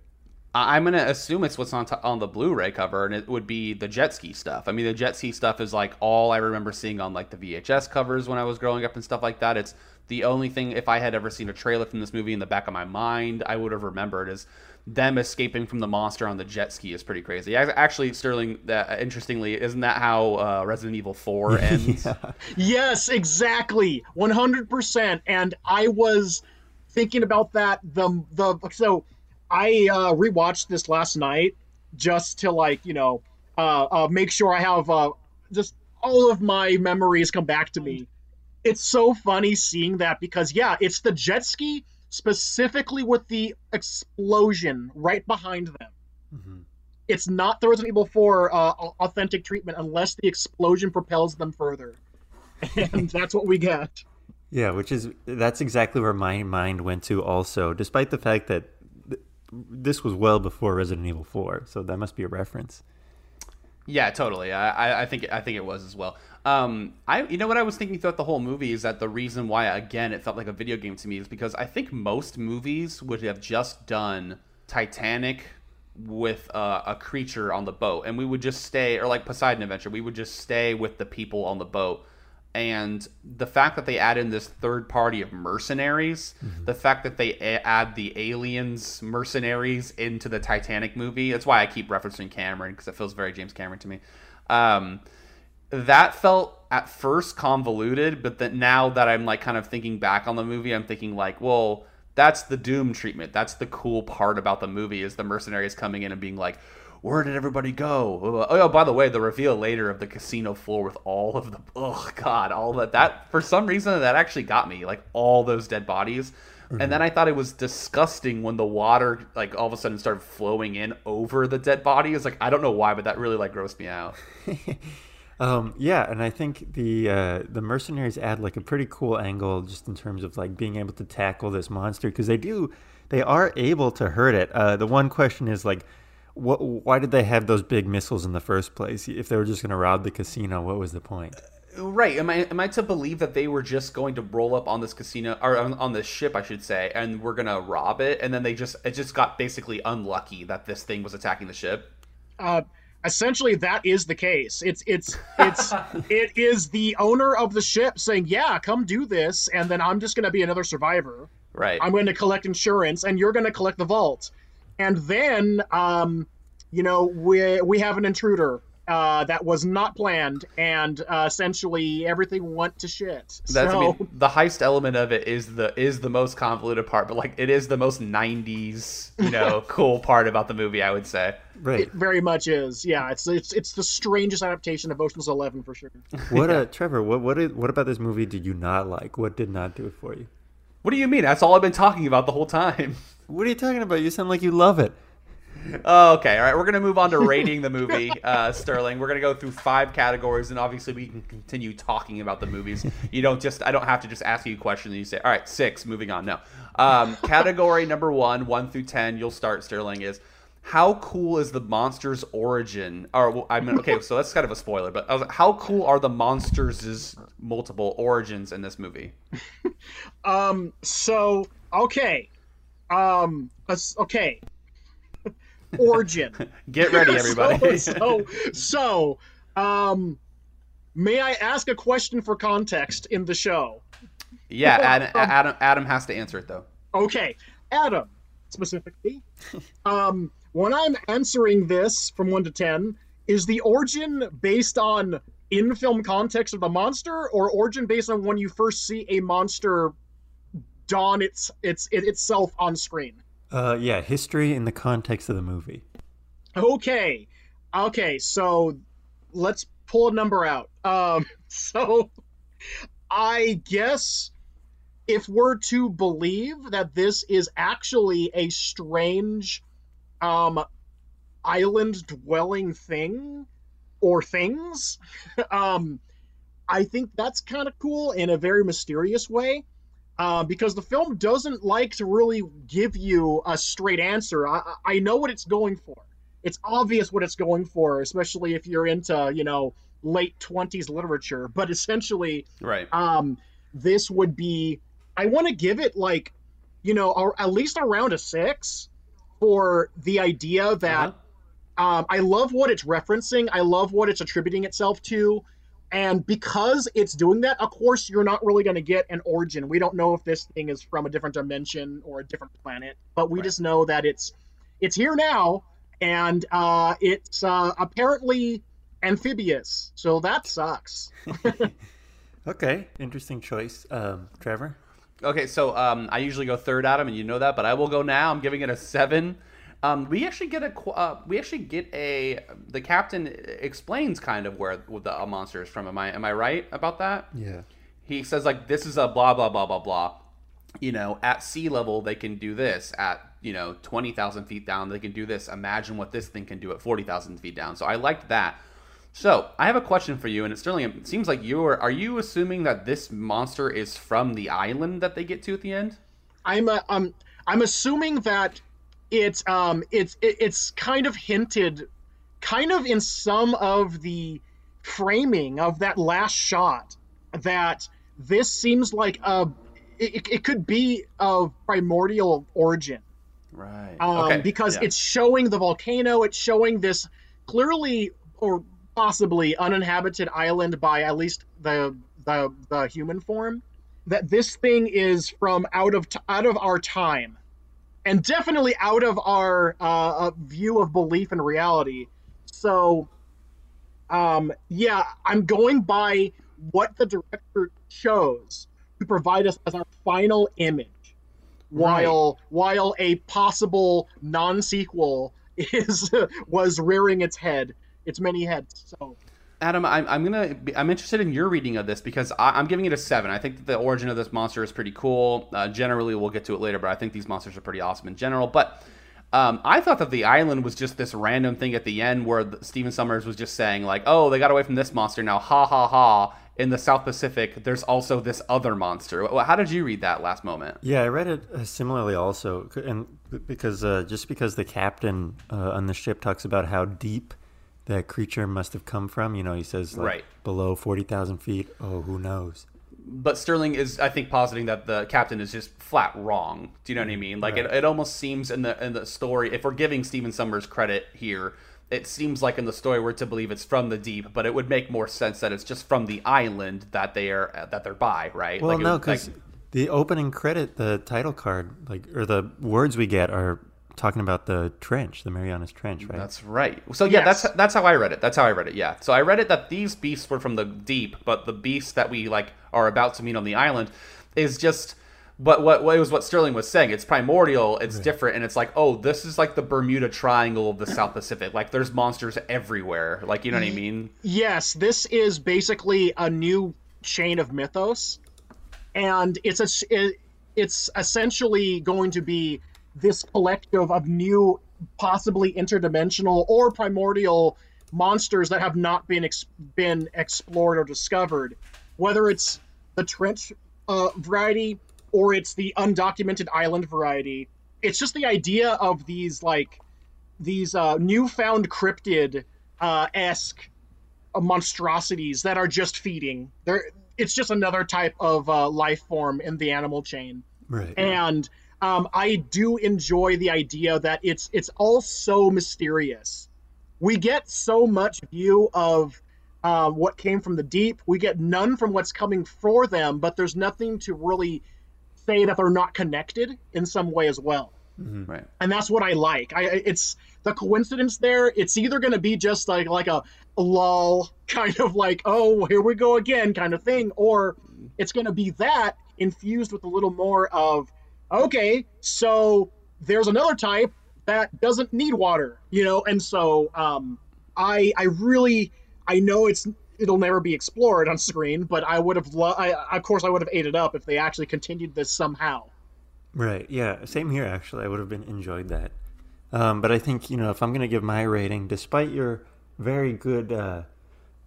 I- I'm gonna assume it's what's on t- on the Blu-ray cover, and it would be the jet ski stuff. I mean, the jet ski stuff is like all I remember seeing on like the VHS covers when I was growing up and stuff like that. It's the only thing. If I had ever seen a trailer from this movie in the back of my mind, I would have remembered is them escaping from the monster on the jet ski is pretty crazy. Actually, Sterling, that interestingly, isn't that how uh, Resident Evil Four ends? Yes, exactly. 100%. And I was thinking about that the the so I uh rewatched this last night just to like, you know, uh, uh make sure I have uh just all of my memories come back to me. It's so funny seeing that because yeah, it's the jet ski specifically with the explosion right behind them. Mm-hmm. It's not the Resident Evil 4 uh, authentic treatment unless the explosion propels them further. And that's what we get. Yeah, which is that's exactly where my mind went to also, despite the fact that th- this was well before Resident Evil 4, so that must be a reference. Yeah, totally. I, I- think I think it was as well. Um, I you know what I was thinking throughout the whole movie is that the reason why again it felt like a video game to me is because I think most movies would have just done Titanic with uh, a creature on the boat, and we would just stay, or like Poseidon Adventure, we would just stay with the people on the boat. And the fact that they add in this third party of mercenaries, the fact that they a- add the aliens mercenaries into the Titanic movie, that's why I keep referencing Cameron because it feels very James Cameron to me. Um, that felt at first convoluted, but that now that I'm like kind of thinking back on the movie, I'm thinking like, well, that's the Doom treatment. That's the cool part about the movie is the mercenaries coming in and being like, where did everybody go? Oh, yeah, by the way, the reveal later of the casino floor with all of the oh god, all that that for some reason that actually got me like all those dead bodies. And then I thought it was disgusting when the water like all of a sudden started flowing in over the dead bodies. Like I don't know why, but that really like grossed me out. Um, yeah, and I think the uh, the mercenaries add like a pretty cool angle just in terms of like being able to tackle this monster because they do they are able to hurt it. Uh, the one question is like, what? Why did they have those big missiles in the first place? If they were just going to rob the casino, what was the point? Right. Am I am I to believe that they were just going to roll up on this casino or on, on this ship, I should say, and we're gonna rob it, and then they just it just got basically unlucky that this thing was attacking the ship. Uh, essentially, that is the case. It's it's it's it is the owner of the ship saying, "Yeah, come do this," and then I'm just going to be another survivor. Right. I'm going to collect insurance, and you're going to collect the vault. And then, um, you know, we we have an intruder uh, that was not planned, and uh, essentially everything went to shit. That's so, I mean, the heist element of it is the is the most convoluted part, but like it is the most '90s, you know, cool part about the movie. I would say. Right. It very much is. Yeah, it's it's it's the strangest adaptation of Ocean's Eleven for sure. What, uh, Trevor? What what what about this movie did you not like? What did not do it for you? What do you mean? That's all I've been talking about the whole time. What are you talking about? You sound like you love it. Oh, okay, all right. We're gonna move on to rating the movie, uh, Sterling. We're gonna go through five categories, and obviously we can continue talking about the movies. You don't just I don't have to just ask you a question and you say, all right, six. Moving on. No. Um, category number one, one through ten. You'll start. Sterling is how cool is the monster's origin? Or well, I mean, okay, so that's kind of a spoiler, but I was like, how cool are the monsters' multiple origins in this movie? Um. So okay. Um. Okay. Origin. Get ready, everybody. so, so, so, um, may I ask a question for context in the show? yeah, Adam, Adam. Adam has to answer it though. Okay, Adam, specifically. um, when I'm answering this from one to ten, is the origin based on in-film context of the monster, or origin based on when you first see a monster don its its it, itself on screen? Uh, yeah, history in the context of the movie. Okay, okay, so let's pull a number out. Um, so I guess if we're to believe that this is actually a strange um island dwelling thing or things um i think that's kind of cool in a very mysterious way uh, because the film doesn't like to really give you a straight answer. I, I know what it's going for. It's obvious what it's going for especially if you're into you know late 20s literature. But essentially Right. um this would be i want to give it like you know or at least around a six for the idea that um, i love what it's referencing. I love what it's attributing itself to and because it's doing that of course you're not really going to get an origin we don't know if this thing is from a different dimension or a different planet but we just know that it's it's here now and uh, it's uh, apparently amphibious so that sucks Okay, interesting choice, um, Trevor. Okay, so um, I usually go third, Adam, and you know that, but I will go now. I'm giving it a seven. Um, we actually get a uh, we actually get a the captain explains kind of where the uh, monster is from. Am I am I right about that? Yeah. He says like this is a blah blah blah blah blah. You know, at sea level they can do this. At you know twenty thousand feet down they can do this. Imagine what this thing can do at forty thousand feet down. So I liked that. So I have a question for you, and it's certainly It seems like you're. Are you assuming that this monster is from the island that they get to at the end? I'm uh, um I'm assuming that it's um it's it, it's kind of hinted kind of in some of the framing of that last shot that this seems like a it, it could be of primordial origin Right. um, okay. because yeah. it's showing the volcano it's showing this clearly or possibly uninhabited island by at least the the, the human form that this thing is from out of t- out of our time and definitely out of our uh, uh, view of belief and reality. So um yeah i'm going by what the director chose to provide us as our final image while while a possible non-sequel is was rearing its head its many heads. So Adam, I'm, I'm gonna. Be, I'm interested in your reading of this because I, I'm giving it a seven. I think the origin of this monster is pretty cool. Uh, generally, we'll get to it later, but I think these monsters are pretty awesome in general. But um, I thought that the island was just this random thing at the end where the, Stephen Sommers was just saying like, "Oh, they got away from this monster. Now, ha ha ha." In the South Pacific, there's also this other monster. How did you read that last moment? Yeah, I read it uh, similarly also, and because uh, just because the captain uh, on the ship talks about how deep that creature must have come from, you know, he says like Right. below forty thousand feet. Oh, who knows? but Sterling is, I think, positing that the captain is just flat wrong. Do you know what I mm-hmm. mean? Like it, it almost seems in the in the story, if we're giving Stephen Sommers credit here, it seems like in the story we're to believe it's from the deep, but it would make more sense that it's just from the island that they are uh, that they're by, right? Well, like no, like- because the opening credit, the title card, like or the words we get are talking about the trench, the Marianas Trench, right? That's right. So yeah, Yes. that's that's how I read it. That's how I read it. Yeah. So I read it that these beasts were from the deep, but the beasts that we like are about to meet on the island is just. But what, what it was what Sterling was saying. It's primordial. It's different, and it's like, oh, this is like the Bermuda Triangle of the South Pacific. Like, there's monsters everywhere. Like, you know what I mean? Yes, this is basically a new chain of mythos, and it's a it, it's essentially going to be this collective of new, possibly interdimensional or primordial monsters that have not been ex- been explored or discovered, whether it's the trench uh, variety or it's the undocumented island variety. It's just the idea of these like these uh, newfound cryptid uh, esque uh, monstrosities that are just feeding. They're it's just another type of uh, life form in the animal chain, right. and um, I do enjoy the idea that it's it's all so mysterious. We get so much view of uh, what came from the deep. We get none from what's coming for them, but there's nothing to really say that they're not connected in some way as well Right. and that's what I like. I it's the coincidence there. It's either going to be just like like a, a lull kind of like oh here we go again kind of thing, or it's going to be that infused with a little more of okay, so there's another type that doesn't need water, you know, and so um, I I really I know it's it'll never be explored on screen, but I would have lo- I, of course I would have ate it up if they actually continued this somehow. Right. Yeah. Same here. Actually, I would have been enjoyed that. Um, but I think you know if I'm going to give my rating, despite your very good uh,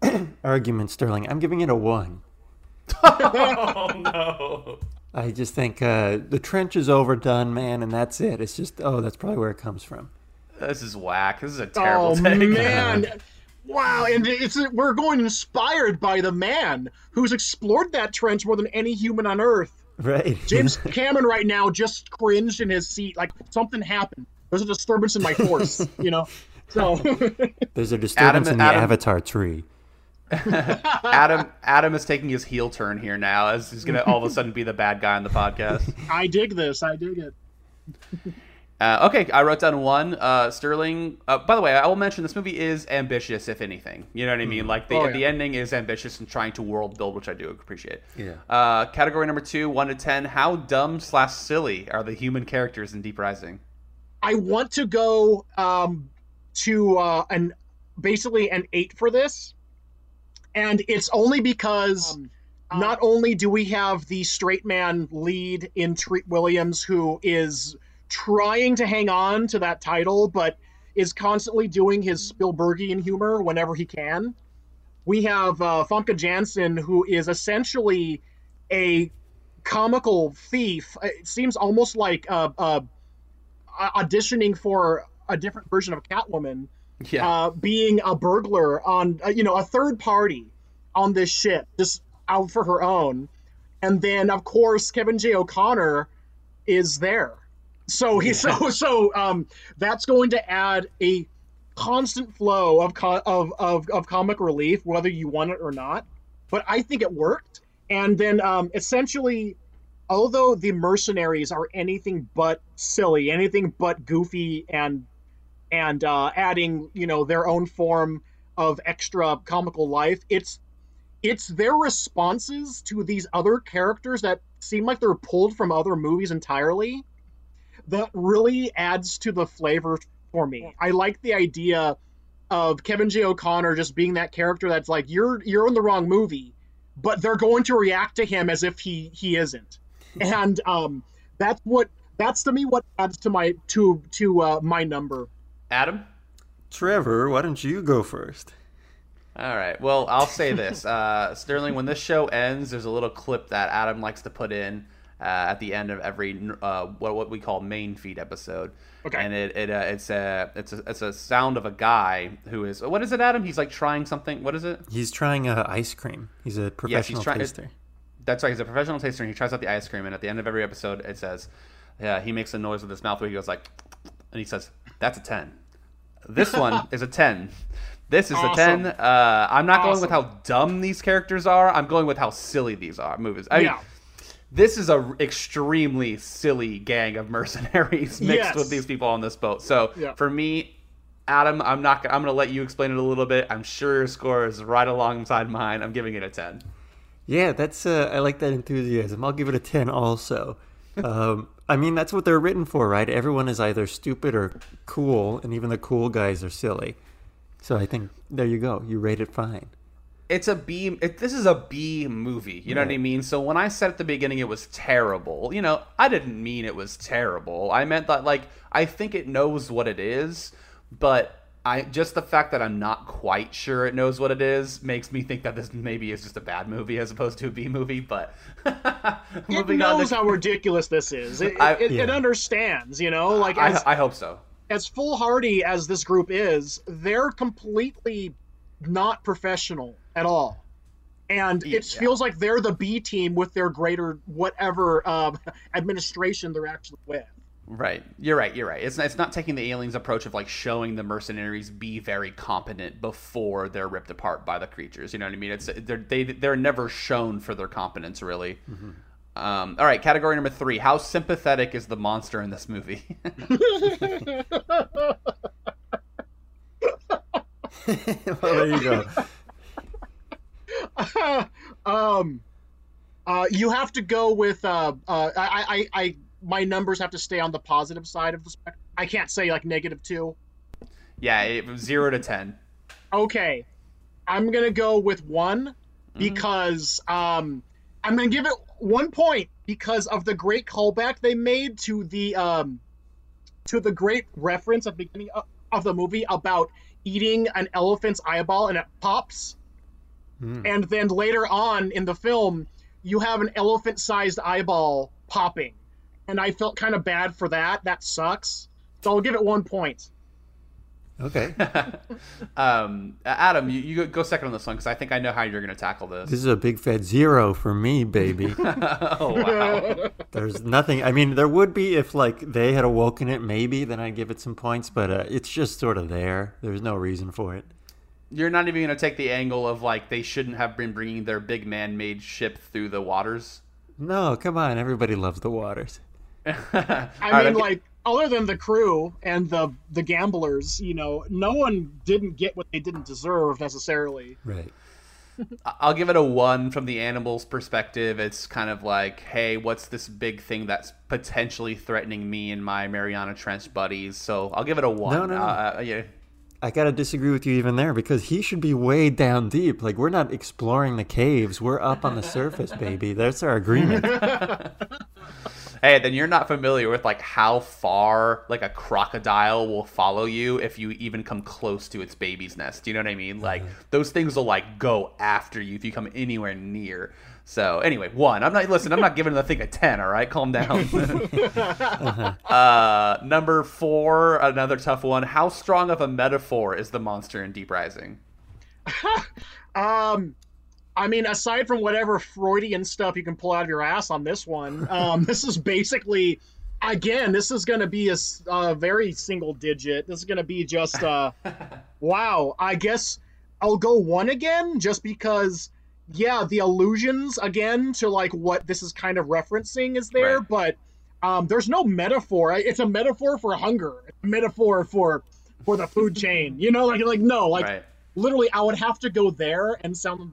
argument, Sterling, I'm giving it a one. Oh no. I just think uh, the trench is overdone, man, and that's it. It's just oh, that's probably where it comes from. This is whack. This is a terrible oh take. man wow and it's we're going inspired by the man who's explored that trench more than any human on earth Right. james cameron right now just cringed in his seat like something happened there's a disturbance in my force you know so There's a disturbance Adam- in the Adam- avatar tree. Adam Adam is taking his heel turn here now, as he's gonna all of a sudden be the bad guy on the podcast. i dig this i dig it Uh, okay, I wrote down one. Uh, Sterling. Uh, by the way, I will mention this movie is ambitious, if anything. You know what I mean? Like the Oh, yeah. the ending is ambitious and trying to world build, which I do appreciate. Yeah. Uh, category number two, one to ten. How dumb slash silly are the human characters in Deep Rising? i want to go um to uh an basically an eight for this and it's only because not only do we have the straight man lead in Treat Williams who is trying to hang on to that title but is constantly doing his Spielbergian humor whenever he can. We have uh, Famke Janssen who is essentially a comical thief. It seems almost like uh, uh, auditioning for a different version of Catwoman Yeah. uh, being a burglar on uh, you know a third party on this ship just out for her own. And then of course kevin j. O'connor is there. So he so so um that's going to add a constant flow of co- of, of of comic relief whether you want it or not. But i think it worked. And then um essentially although the mercenaries are anything but silly anything but goofy and and uh, adding you know their own form of extra comical life it's it's their responses to these other characters that seem like they're pulled from other movies entirely that really adds to the flavor for me. I like the idea of kevin j. O'connor just being that character that's like you're you're in the wrong movie but they're going to react to him as if he he isn't. And um that's what that's to me what adds to my to to uh, my number Adam. Trevor, why don't you go first? All right. Well, I'll say this, uh, Sterling. When this show ends, there's a little clip that Adam likes to put in uh, at the end of every uh, what what we call main feed episode. Okay. And it, it uh, it's a it's a it's a sound of a guy who is what is it, Adam? He's like trying something. What is it? He's trying uh, ice cream. He's a professional trying- taster. That's right. He's a professional taster, and he tries out the ice cream. And at the end of every episode, it says, "Yeah." He makes a noise with his mouth where he goes like, and he says, "That's a 10. This one is a ten. This is Awesome. a ten. Uh, I'm not going with how dumb these characters are. I'm going with how silly these are movies. I mean, this is a extremely silly gang of mercenaries mixed Yes. with these people on this boat. So Yeah. for me, Adam, I'm not. I'm going to let you explain it a little bit. I'm sure your score is right alongside mine. I'm giving it a ten. Yeah, that's uh, I like that enthusiasm. I'll give it a ten also. Um, I mean, that's what they're written for, right? Everyone is either stupid or cool, and even the cool guys are silly. So I think there you go. You rate it fine. it's a B. It, this is a B movie. You know what I mean? So when I said at the beginning it was terrible, you know, I didn't mean it was terrible. I meant that like I think it knows what it is, but I just the fact that I'm not quite sure it knows what it is makes me think that this maybe is just a bad movie as opposed to a B movie. But It knows to- how ridiculous this is. It, I- it, it understands, you know, like as, I, I hope so. as foolhardy as this group is, they're completely not professional at all. And it Yeah. feels like they're the B team with their greater whatever um, administration they're actually with. Right. You're right. You're right. It's it's not taking the aliens approach of like showing the mercenaries be very competent before they're ripped apart by the creatures. You know what I mean? It's they're they they're never shown for their competence really. Um, all right, category number three. How sympathetic is the monster in this movie? well, there you go. um, uh, you have to go with uh, uh, I, I, I, my numbers have to stay on the positive side of the spectrum. I can't say like negative two. yeah, it zero to ten. Okay, I'm gonna go with one because um, I'm gonna give it one point because of the great callback they made to the um, to the great reference at the beginning of, of the movie about eating an elephant's eyeball and it pops. And then later on in the film, you have an elephant-sized eyeball popping, and I felt kind of bad for that. That sucks. So I'll give it one point. Okay. Um, Adam, you, you go second on this one because I think I know how you're going to tackle this. This is a big fat zero for me, baby. oh wow. There's nothing. I mean, there would be if like they had awoken it, maybe then I'd give it some points. But uh, it's just sort of there. There's no reason for it. You're not even going to take the angle of like they shouldn't have been bringing their big man-made ship through the waters. No, come on. Everybody loves the waters. I mean, like, other than the crew and the the gamblers, you know, no one didn't get what they didn't deserve necessarily. Right. I'll give it a one from the animal's perspective. It's kind of like, hey, what's this big thing that's potentially threatening me and my Mariana Trench buddies? So I'll give it a one. No, no, no. Uh, uh, yeah. I gotta disagree with you even there because he should be way down deep. Like we're not exploring the caves. We're up on the surface, baby. That's our agreement. Hey, then you're not familiar with like how far like a crocodile will follow you if you even come close to its baby's nest. Do you know what I mean? Like those things will like go after you if you come anywhere near. So anyway, one. I'm not listen. I'm not giving the thing a ten. All right, calm down. uh, number four, another tough one. How strong of a metaphor is the monster in Deep Rising? Um, I mean, aside from whatever Freudian stuff you can pull out of your ass on this one, um, this is basically, again, this is going to be a very single digit. This is going to be just, uh, wow. I guess I'll go one again, just because, yeah, the allusions again to like what this is kind of referencing is there, Right. but um, there's no metaphor. It's a metaphor for hunger. A metaphor for for the food chain. You know, like like no, like right. literally I would have to go there and sound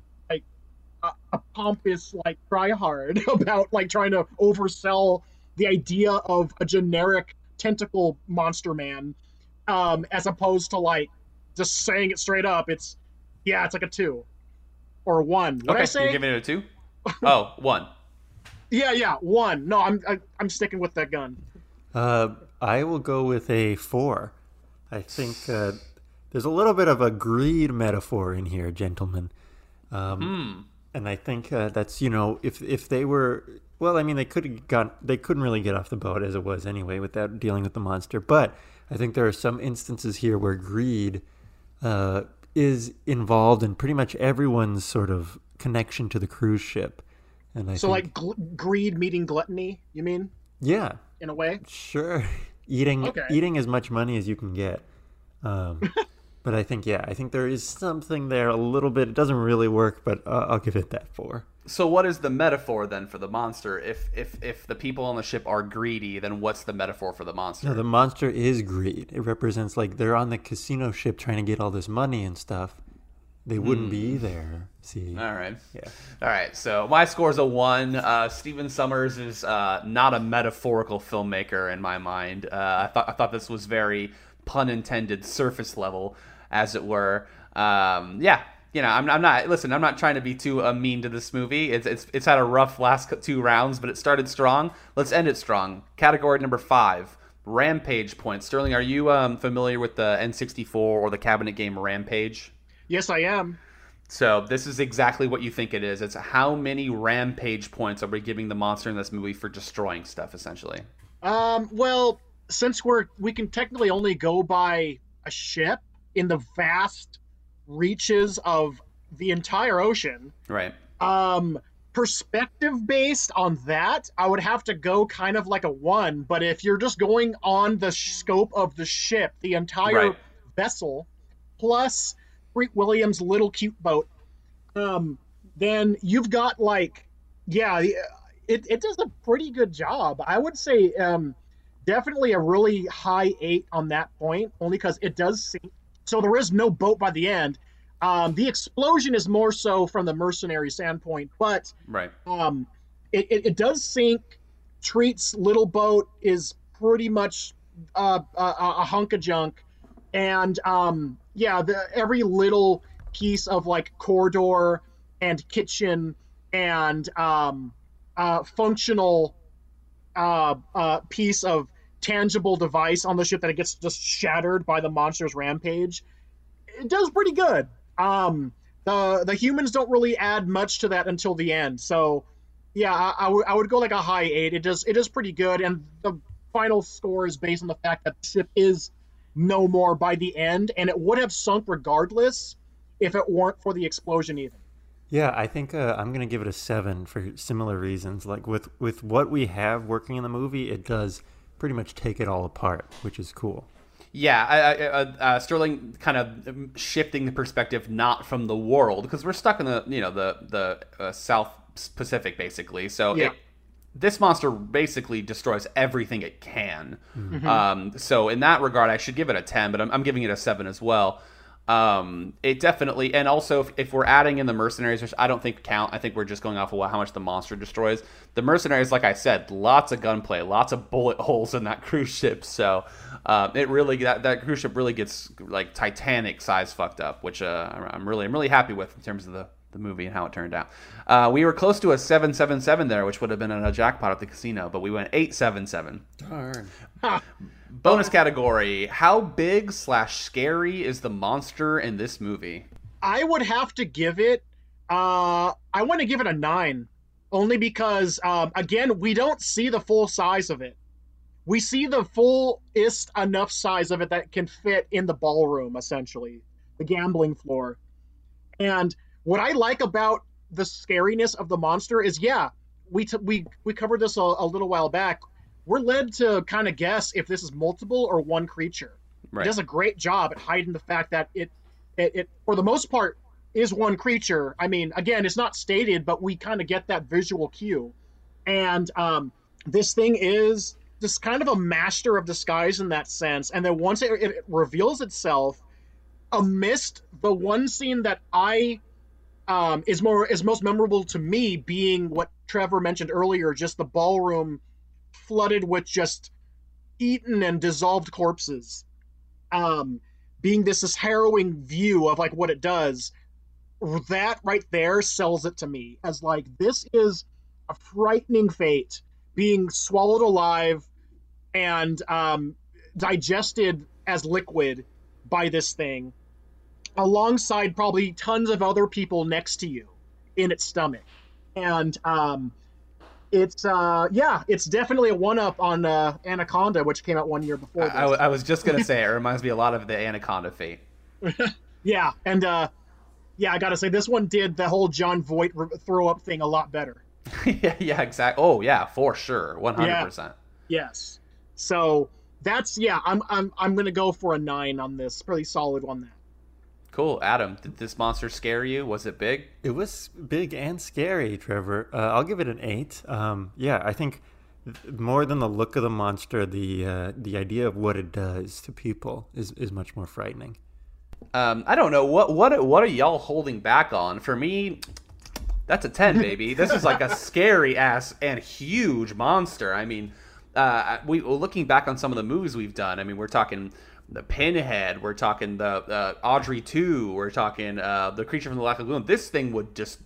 a, a pompous like try hard about like trying to oversell the idea of a generic tentacle monster man um as opposed to like just saying it straight up it's yeah it's like a two or one what Okay, i say you're giving it a two. Oh, one. yeah yeah one no i'm I, i'm sticking with that gun Uh, I will go with a four. I think uh, there's a little bit of a greed metaphor in here, gentlemen. Um, And I think uh, that's you know if if they were well, I mean they could have got they couldn't really get off the boat as it was anyway without dealing with the monster. But I think there are some instances here where greed uh, is involved in pretty much everyone's sort of connection to the cruise ship. And I so think, like gl- greed meeting gluttony you mean yeah, in a way Sure. Eating Okay. eating as much money as you can get. Um, But I think yeah, I think there is something there a little bit. It doesn't really work, but uh, I'll give it that four. So what is the metaphor then for the monster? If if if the people on the ship are greedy, then what's the metaphor for the monster? No, the monster is greed. It represents like they're on the casino ship trying to get all this money and stuff. They wouldn't be there. See, All right. Yeah. All right. So my score is a one. Uh, Stephen Sommers is uh, not a metaphorical filmmaker in my mind. Uh, I thought I thought this was very pun intended, surface level, as it were. Um, yeah. You know, I'm, I'm not. Listen, I'm not trying to be too uh, mean to this movie. It's, it's it's had a rough last two rounds, but it started strong. Let's end it strong. Category number five, Rampage points. Sterling, are you um, familiar with the N64 or the cabinet game Rampage? Yes, I am. So this is exactly what you think it is. It's how many rampage points are we giving the monster in this movie for destroying stuff, essentially. Um, well, since we're we can technically only go by a ship in the vast reaches of the entire ocean, Right. um, perspective based on that, I would have to go kind of like a one. But if you're just going on the scope of the ship, the entire Right. vessel, plus Freak Williams' little cute boat, um, then you've got like, yeah, it, it does a pretty good job. I would say um, definitely a really high eight on that point, only because it does sink. So there is no boat by the end. Um, the explosion is more so from the mercenary standpoint, but Right. um, it, it, it does sink. Treat's little boat is pretty much uh, a, a hunk of junk, and um, yeah, the, every little piece of like corridor and kitchen and um, uh, functional uh, uh, piece of tangible device on the ship that it gets just shattered by the monster's rampage. It does pretty good. Um, the the humans don't really add much to that until the end. So, yeah, I, I would- I would go like a high eight. It does it is pretty good, and the final score is based on the fact that the ship is no more by the end, and it would have sunk regardless if it weren't for the explosion. Even Yeah, I think uh, I'm gonna give it a seven for similar reasons. Like with with what we have working in the movie, it does pretty much take it all apart, which is cool. Yeah, I, I, uh, uh, Sterling kind of shifting the perspective not from the world because we're stuck in the you know the the uh, South Pacific basically. So Yeah. it, this monster basically destroys everything it can. Um, so in that regard, I should give it a ten, but I'm, I'm giving it a seven as well. Um, it definitely, and also if, if we're adding in the mercenaries, which I don't think count, I think we're just going off of how much the monster destroys. The mercenaries, like I said, lots of gunplay, lots of bullet holes in that cruise ship. So um, it really that that cruise ship really gets like Titanic size fucked up, which uh, I'm really I'm really happy with in terms of the the movie and how it turned out. Uh, we were close to a seven seven seven there, which would have been a jackpot at the casino, but we went eight seven seven. Darn. Bonus category: How big slash scary is the monster in this movie? I would have to give it. Uh, I want to give it a nine, only because um, again we don't see the full size of it. We see the fullest enough size of it that can fit in the ballroom, essentially, the gambling floor. And what I like about the scariness of the monster is, yeah, we t- we we covered this a, a little while back. We're led to kind of guess if this is multiple or one creature. Right. It does a great job at hiding the fact that it, it, it for the most part, is one creature. I mean, again, it's not stated, but we kind of get that visual cue. And um, this thing is just kind of a master of disguise in that sense. And then once it, it reveals itself, amidst the one scene that I um, is more is most memorable to me being what Trevor mentioned earlier, just the ballroom flooded with just eaten and dissolved corpses. Um, being this this harrowing view of like what it does, that right there sells it to me as like this is a frightening fate being swallowed alive and um, digested as liquid by this thing alongside probably tons of other people next to you in its stomach and um, it's uh, yeah it's definitely a one-up on uh, anaconda which came out one year before I, this. I w- I was just gonna say it reminds me a lot of the Anaconda fate. yeah and uh, yeah i gotta say this one did the whole Jon Voight re- throw up thing a lot better yeah, yeah, exactly. Oh, yeah, for sure, one hundred percent. yes so that's yeah i'm i'm, I'm gonna go for a nine on this pretty solid on that Cool, Adam. Did this monster scare you? Was it big? It was big and scary, Trevor. Uh, I'll give it an eight. Um, yeah, I think more than the look of the monster, the uh, the idea of what it does to people is, is much more frightening. Um, I don't know what what what are y'all holding back on? For me, that's a ten, baby. this is like a scary ass and huge monster. I mean, uh, we looking back on some of the movies we've done. I mean, we're talking the Pinhead, we're talking the uh, Audrey two, we're talking uh, the Creature from the Black Lagoon. This thing would just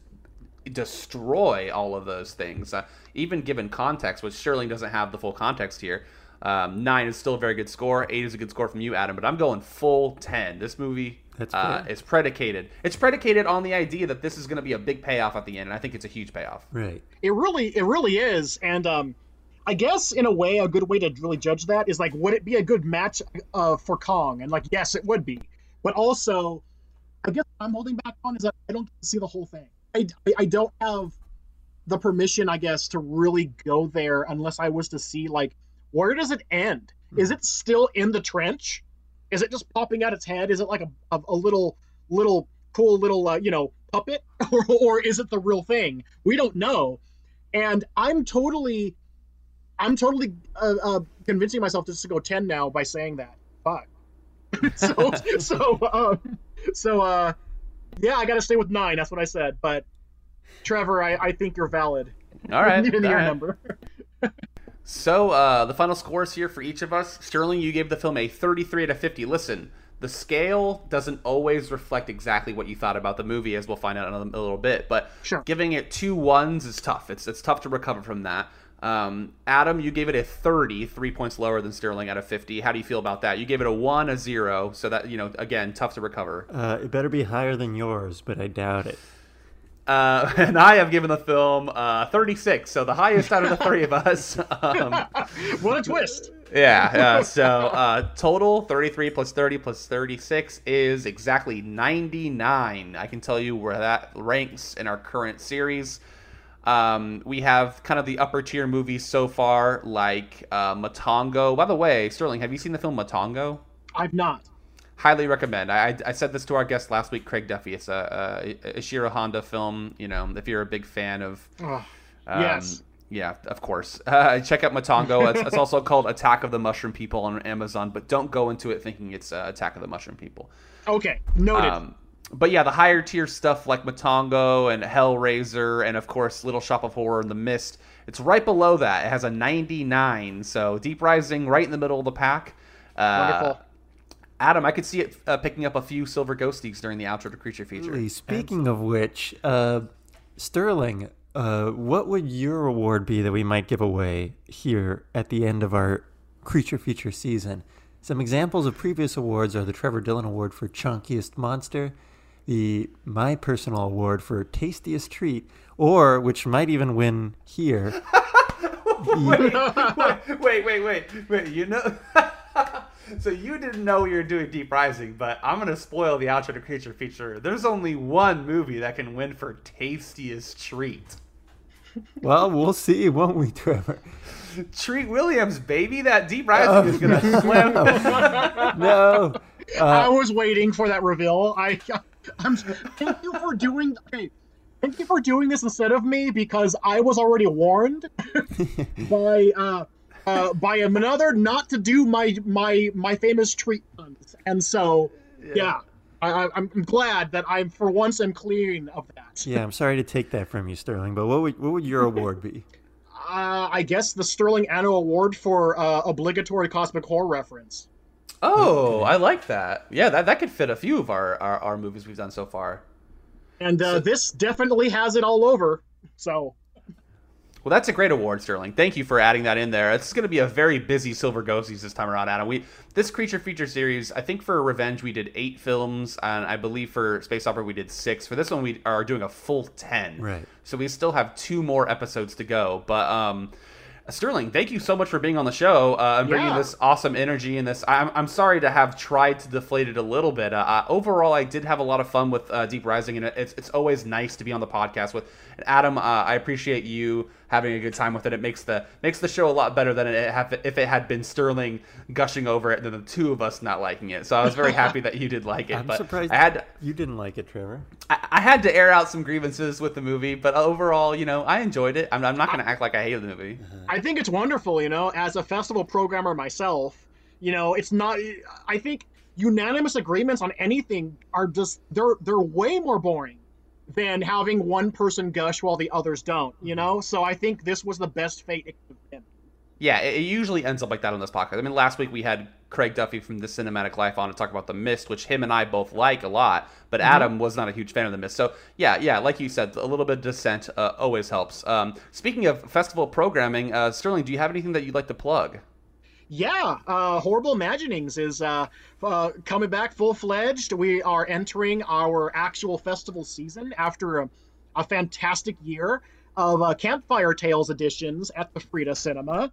destroy all of those things, uh, even given context, which Sterling doesn't have the full context here. Um, nine is still a very good score. Eight is a good score from you, Adam. But I'm going full ten. This movie That's uh, fair. is predicated. It's predicated on the idea that this is going to be a big payoff at the end, and I think it's a huge payoff. Right. It really, it really is, and um, I guess in a way, a good way to really judge that is like, would it be a good match uh, for Kong? And like, yes, it would be, but also, I guess what I'm holding back on is that I don't see the whole thing. I, I don't have the permission, I guess, to really go there unless I was to see like, where does it end? Is it still in the trench? Is it just popping out its head? Is it like a, a, a little little cool little uh, you know puppet, or, or is it the real thing? We don't know, and I'm totally, I'm totally uh, uh, convincing myself just to go ten now by saying that. Fuck. so so um, so uh, yeah, I got to stay with nine. That's what I said. But Trevor, I, I think you're valid. All right, your right. number. So uh, the final scores here for each of us. Sterling, you gave the film a 33 out of 50. Listen, the scale doesn't always reflect exactly what you thought about the movie, as we'll find out in a, a little bit. But Sure. giving it two ones is tough. It's it's tough to recover from that. Um, Adam, you gave it a 30, three points lower than Sterling out of 50. How do you feel about that? You gave it a one, a zero. So that you know, again, tough to recover. Uh, it better be higher than yours, but I doubt it. Uh, and I have given the film uh, 36, so the highest out of the three of us. Um, what a twist! Yeah, yeah. So uh, total 33 plus 30 plus 36 is exactly 99. I can tell you where that ranks in our current series. Um, we have kind of the upper tier movies so far, like uh, Matango. By the way, Sterling, have you seen the film Matango? I've not. Highly recommend. I, I said this to our guest last week, Craig Duffy. It's a, a Ishiro Honda film. You know, if you're a big fan of um, yes. Yeah, of course. Uh, check out Matango. It's, it's also called Attack of the Mushroom People on Amazon, but don't go into it thinking it's uh, Attack of the Mushroom People. Okay. Noted. Um, but yeah, the higher tier stuff like Matango and Hellraiser, and of course Little Shop of Horror and The Mist, it's right below that. It has a 99, so Deep Rising right in the middle of the pack. Uh, Wonderful. Adam, I could see it uh, picking up a few silver ghosties during the outro to Creature feature. Really, Speaking of which, uh, Sterling, uh, what would your award be that we might give away here at the end of our creature feature season? Some examples of previous awards are the Trevor Dillon Award for Chunkiest Monster, the my personal award for Tastiest Treat, or which might even win here. the- wait, wait, wait, wait. You know, so you didn't know you were doing Deep Rising, but I'm gonna spoil the outro to Creature feature. There's only one movie that can win for tastiest treat. well, we'll see, won't we, Trevor? Treat Williams, baby. That Deep Rising is gonna oh, slam. No. Uh, I was waiting for that reveal. I, I'm. Thank you for doing. Okay, thank you for doing this instead of me because I was already warned by uh, uh, by another not to do my my my famous treat and so yeah, I, I, I'm glad that I'm for once am clean of that. Yeah, I'm sorry to take that from you, Sterling, but what would what would your award be? Uh, I guess the Sterling Anno Award for uh, obligatory cosmic horror reference. Oh, I like that. Yeah, that, that could fit a few of our, our, our movies we've done so far. And uh, this definitely has it all over. So Well, that's a great award, Sterling. Thank you for adding that in there. It's going to be a very busy Silver Ghosties this time around, Adam. We this creature feature series, I think for Revenge we did eight films, and I believe for Space Opera we did six. For this one, we are doing a full ten. Right. So we still have two more episodes to go. But um, Sterling, thank you so much for being on the show uh, and bringing Yeah. this awesome energy and this. I'm, I'm sorry to have tried to deflate it a little bit. Uh, overall, I did have a lot of fun with uh, Deep Rising, and it's, it's always nice to be on the podcast with and Adam. Uh, I appreciate you having a good time with it. It makes the makes the show a lot better than it have, if it had been Sterling gushing over it than the two of us not liking it. So I was very happy that you did like it. I'm but surprised I had you didn't like it, Trevor. I, I had to air out some grievances with the movie, but overall, you know, I enjoyed it. I'm, I'm not going to act like I hated the movie. I think it's wonderful, you know, as a festival programmer myself, you know, it's not I think unanimous agreements on anything are just they're they're way more boring than having one person gush while the others don't, you know? So I think this was the best fate it could have been. Yeah, it, usually ends up like that on this podcast. I mean, last week we had Craig Duffy from The Cinematic Life on to talk about The Mist, which him and I both like a lot, but Adam was not a huge fan of The Mist. So, yeah, yeah, like you said, a little bit of dissent uh, always helps. Um, speaking of festival programming, uh, Sterling, do you have anything that you'd like to plug? Yeah, uh, Horrible Imaginings is uh, uh, coming back full fledged. We are entering our actual festival season after a, a fantastic year of uh, Campfire Tales editions at the Frida Cinema.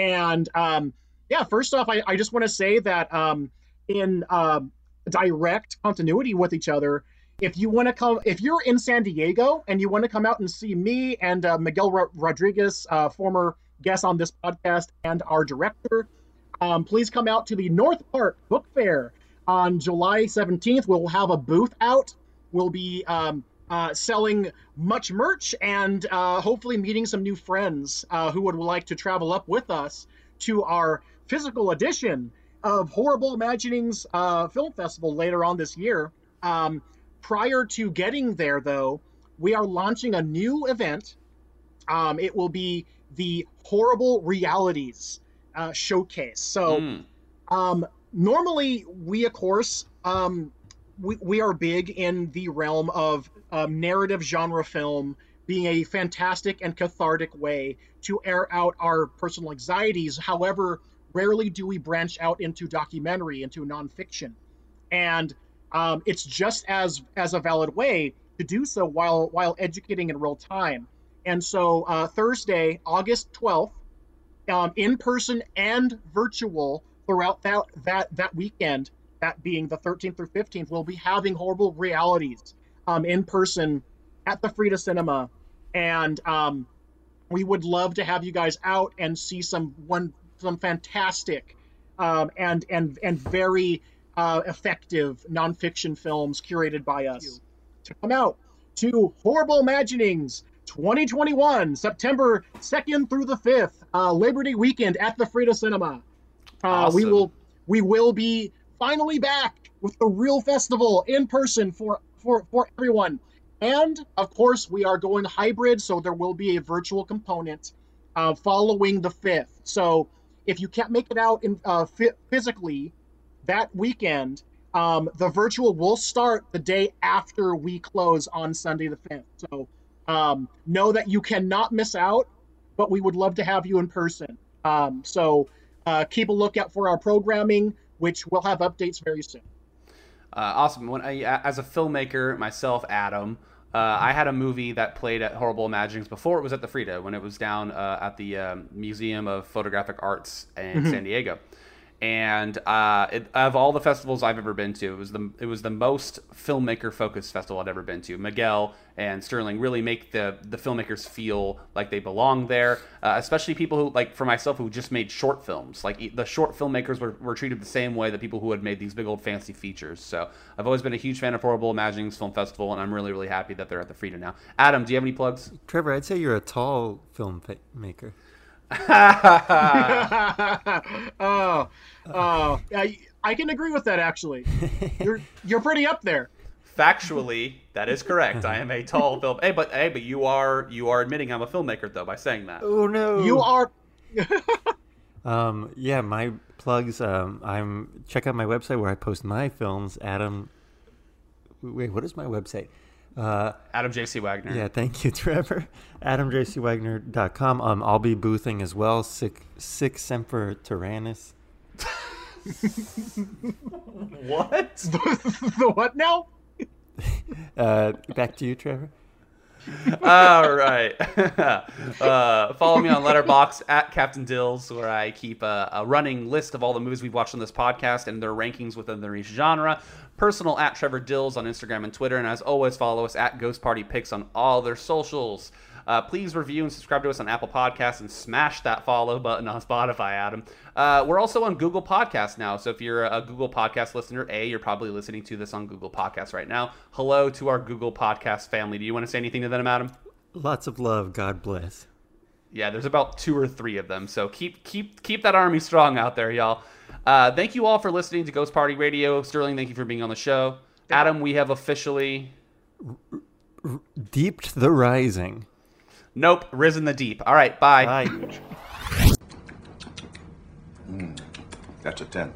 And um, yeah, first off, I, I just want to say that um, in um direct continuity with each other, if you want to come, if you're in San Diego and you want to come out and see me and uh, Miguel Ro- Rodriguez, uh, former guest on this podcast, and our director, um, please come out to the North Park Book Fair on July 17th. We'll have a booth out. We'll be um, uh, selling much merch and uh, hopefully meeting some new friends uh, who would like to travel up with us to our physical edition of Horrible Imaginings uh, Film Festival later on this year. Um, prior to getting there, though, we are launching a new event. Um, it will be the Horrible Realities uh, Showcase. So, Mm. um, normally we, of course, um, we, we are big in the realm of um, narrative genre film being a fantastic and cathartic way to air out our personal anxieties. However, rarely do we branch out into documentary, into nonfiction, and um, it's just as as a valid way to do so while while educating in real time. And so uh, Thursday, August twelfth, um, in person and virtual throughout that that that weekend, that being the 13th through 15th, we'll be having horrible realities um, in person at the Frida Cinema, and um, we would love to have you guys out and see some one some fantastic um, and and and very uh, effective nonfiction films curated by us to come out to Horrible Imaginings 2021, September 2nd through the 5th, uh, Liberty Weekend at the Frida Cinema. Uh, We will we will be finally back with the real festival in person for for for everyone, and of course we are going hybrid, so there will be a virtual component uh, following the 5th. So if you can't make it out in uh, physically that weekend, um, the virtual will start the day after we close on Sunday the 5th. So um, know that you cannot miss out, but we would love to have you in person. Um, so uh, keep a lookout for our programming, which will have updates very soon. Uh, awesome. When I, as a filmmaker myself, Adam, uh, I had a movie that played at Horrible Imaginings before it was at the Frida, when it was down uh, at the um, Museum of Photographic Arts in San Diego. And uh, it, of all the festivals I've ever been to, it was the it was the most filmmaker focused festival I'd ever been to. Miguel and Sterling really make the the filmmakers feel like they belong there, uh, especially people who like for myself who just made short films. Like the short filmmakers were, were treated the same way that people who had made these big old fancy features. So I've always been a huge fan of Horrible Imaginings Film Festival, and I'm really really happy that they're at the Frida now. Adam, do you have any plugs? Trevor, I'd say you're a tall filmmaker. fa-. oh, oh, I, I can agree with that actually. You're you're pretty up there. Factually, that is correct. I am a tall film. Hey, but hey, but you are you are admitting I'm a filmmaker though by saying that. Oh no! You are Um, yeah, my plugs. Um, I'm check out my website where I post my films. Adam, wait, what is my website? Uh, Adam J.C. Wagner. yeah, thank you, Trevor. AdamJCWagner.com. Um, I'll be boothing as well. Sic, sic semper tyrannis. What? the what now? Uh, back to you, Trevor. All right. uh, follow me on Letterboxd at Captain Dills, where I keep a, a running list of all the movies we've watched on this podcast and their rankings within their each genre. Personal at Trevor Dills on Instagram and Twitter, and as always, follow us at Ghost Party Picks on all their socials. Uh, please review and subscribe to us on Apple Podcasts and smash that follow button on Spotify, Adam. Uh, we're also on Google Podcasts now. So if you're a Google Podcast listener, A, you're probably listening to this on Google Podcasts right now. Hello to our Google Podcast family. Do you want to say anything to them, Adam? Lots of love. God bless. Yeah, there's about two or three of them. So keep keep keep that army strong out there, y'all. Uh, thank you all for listening to Ghost Party Radio. Sterling, thank you for being on the show. Adam, we have officially Deeped the rising. Nope risen the deep. All right, bye. Bye. Hmm. That's a 10.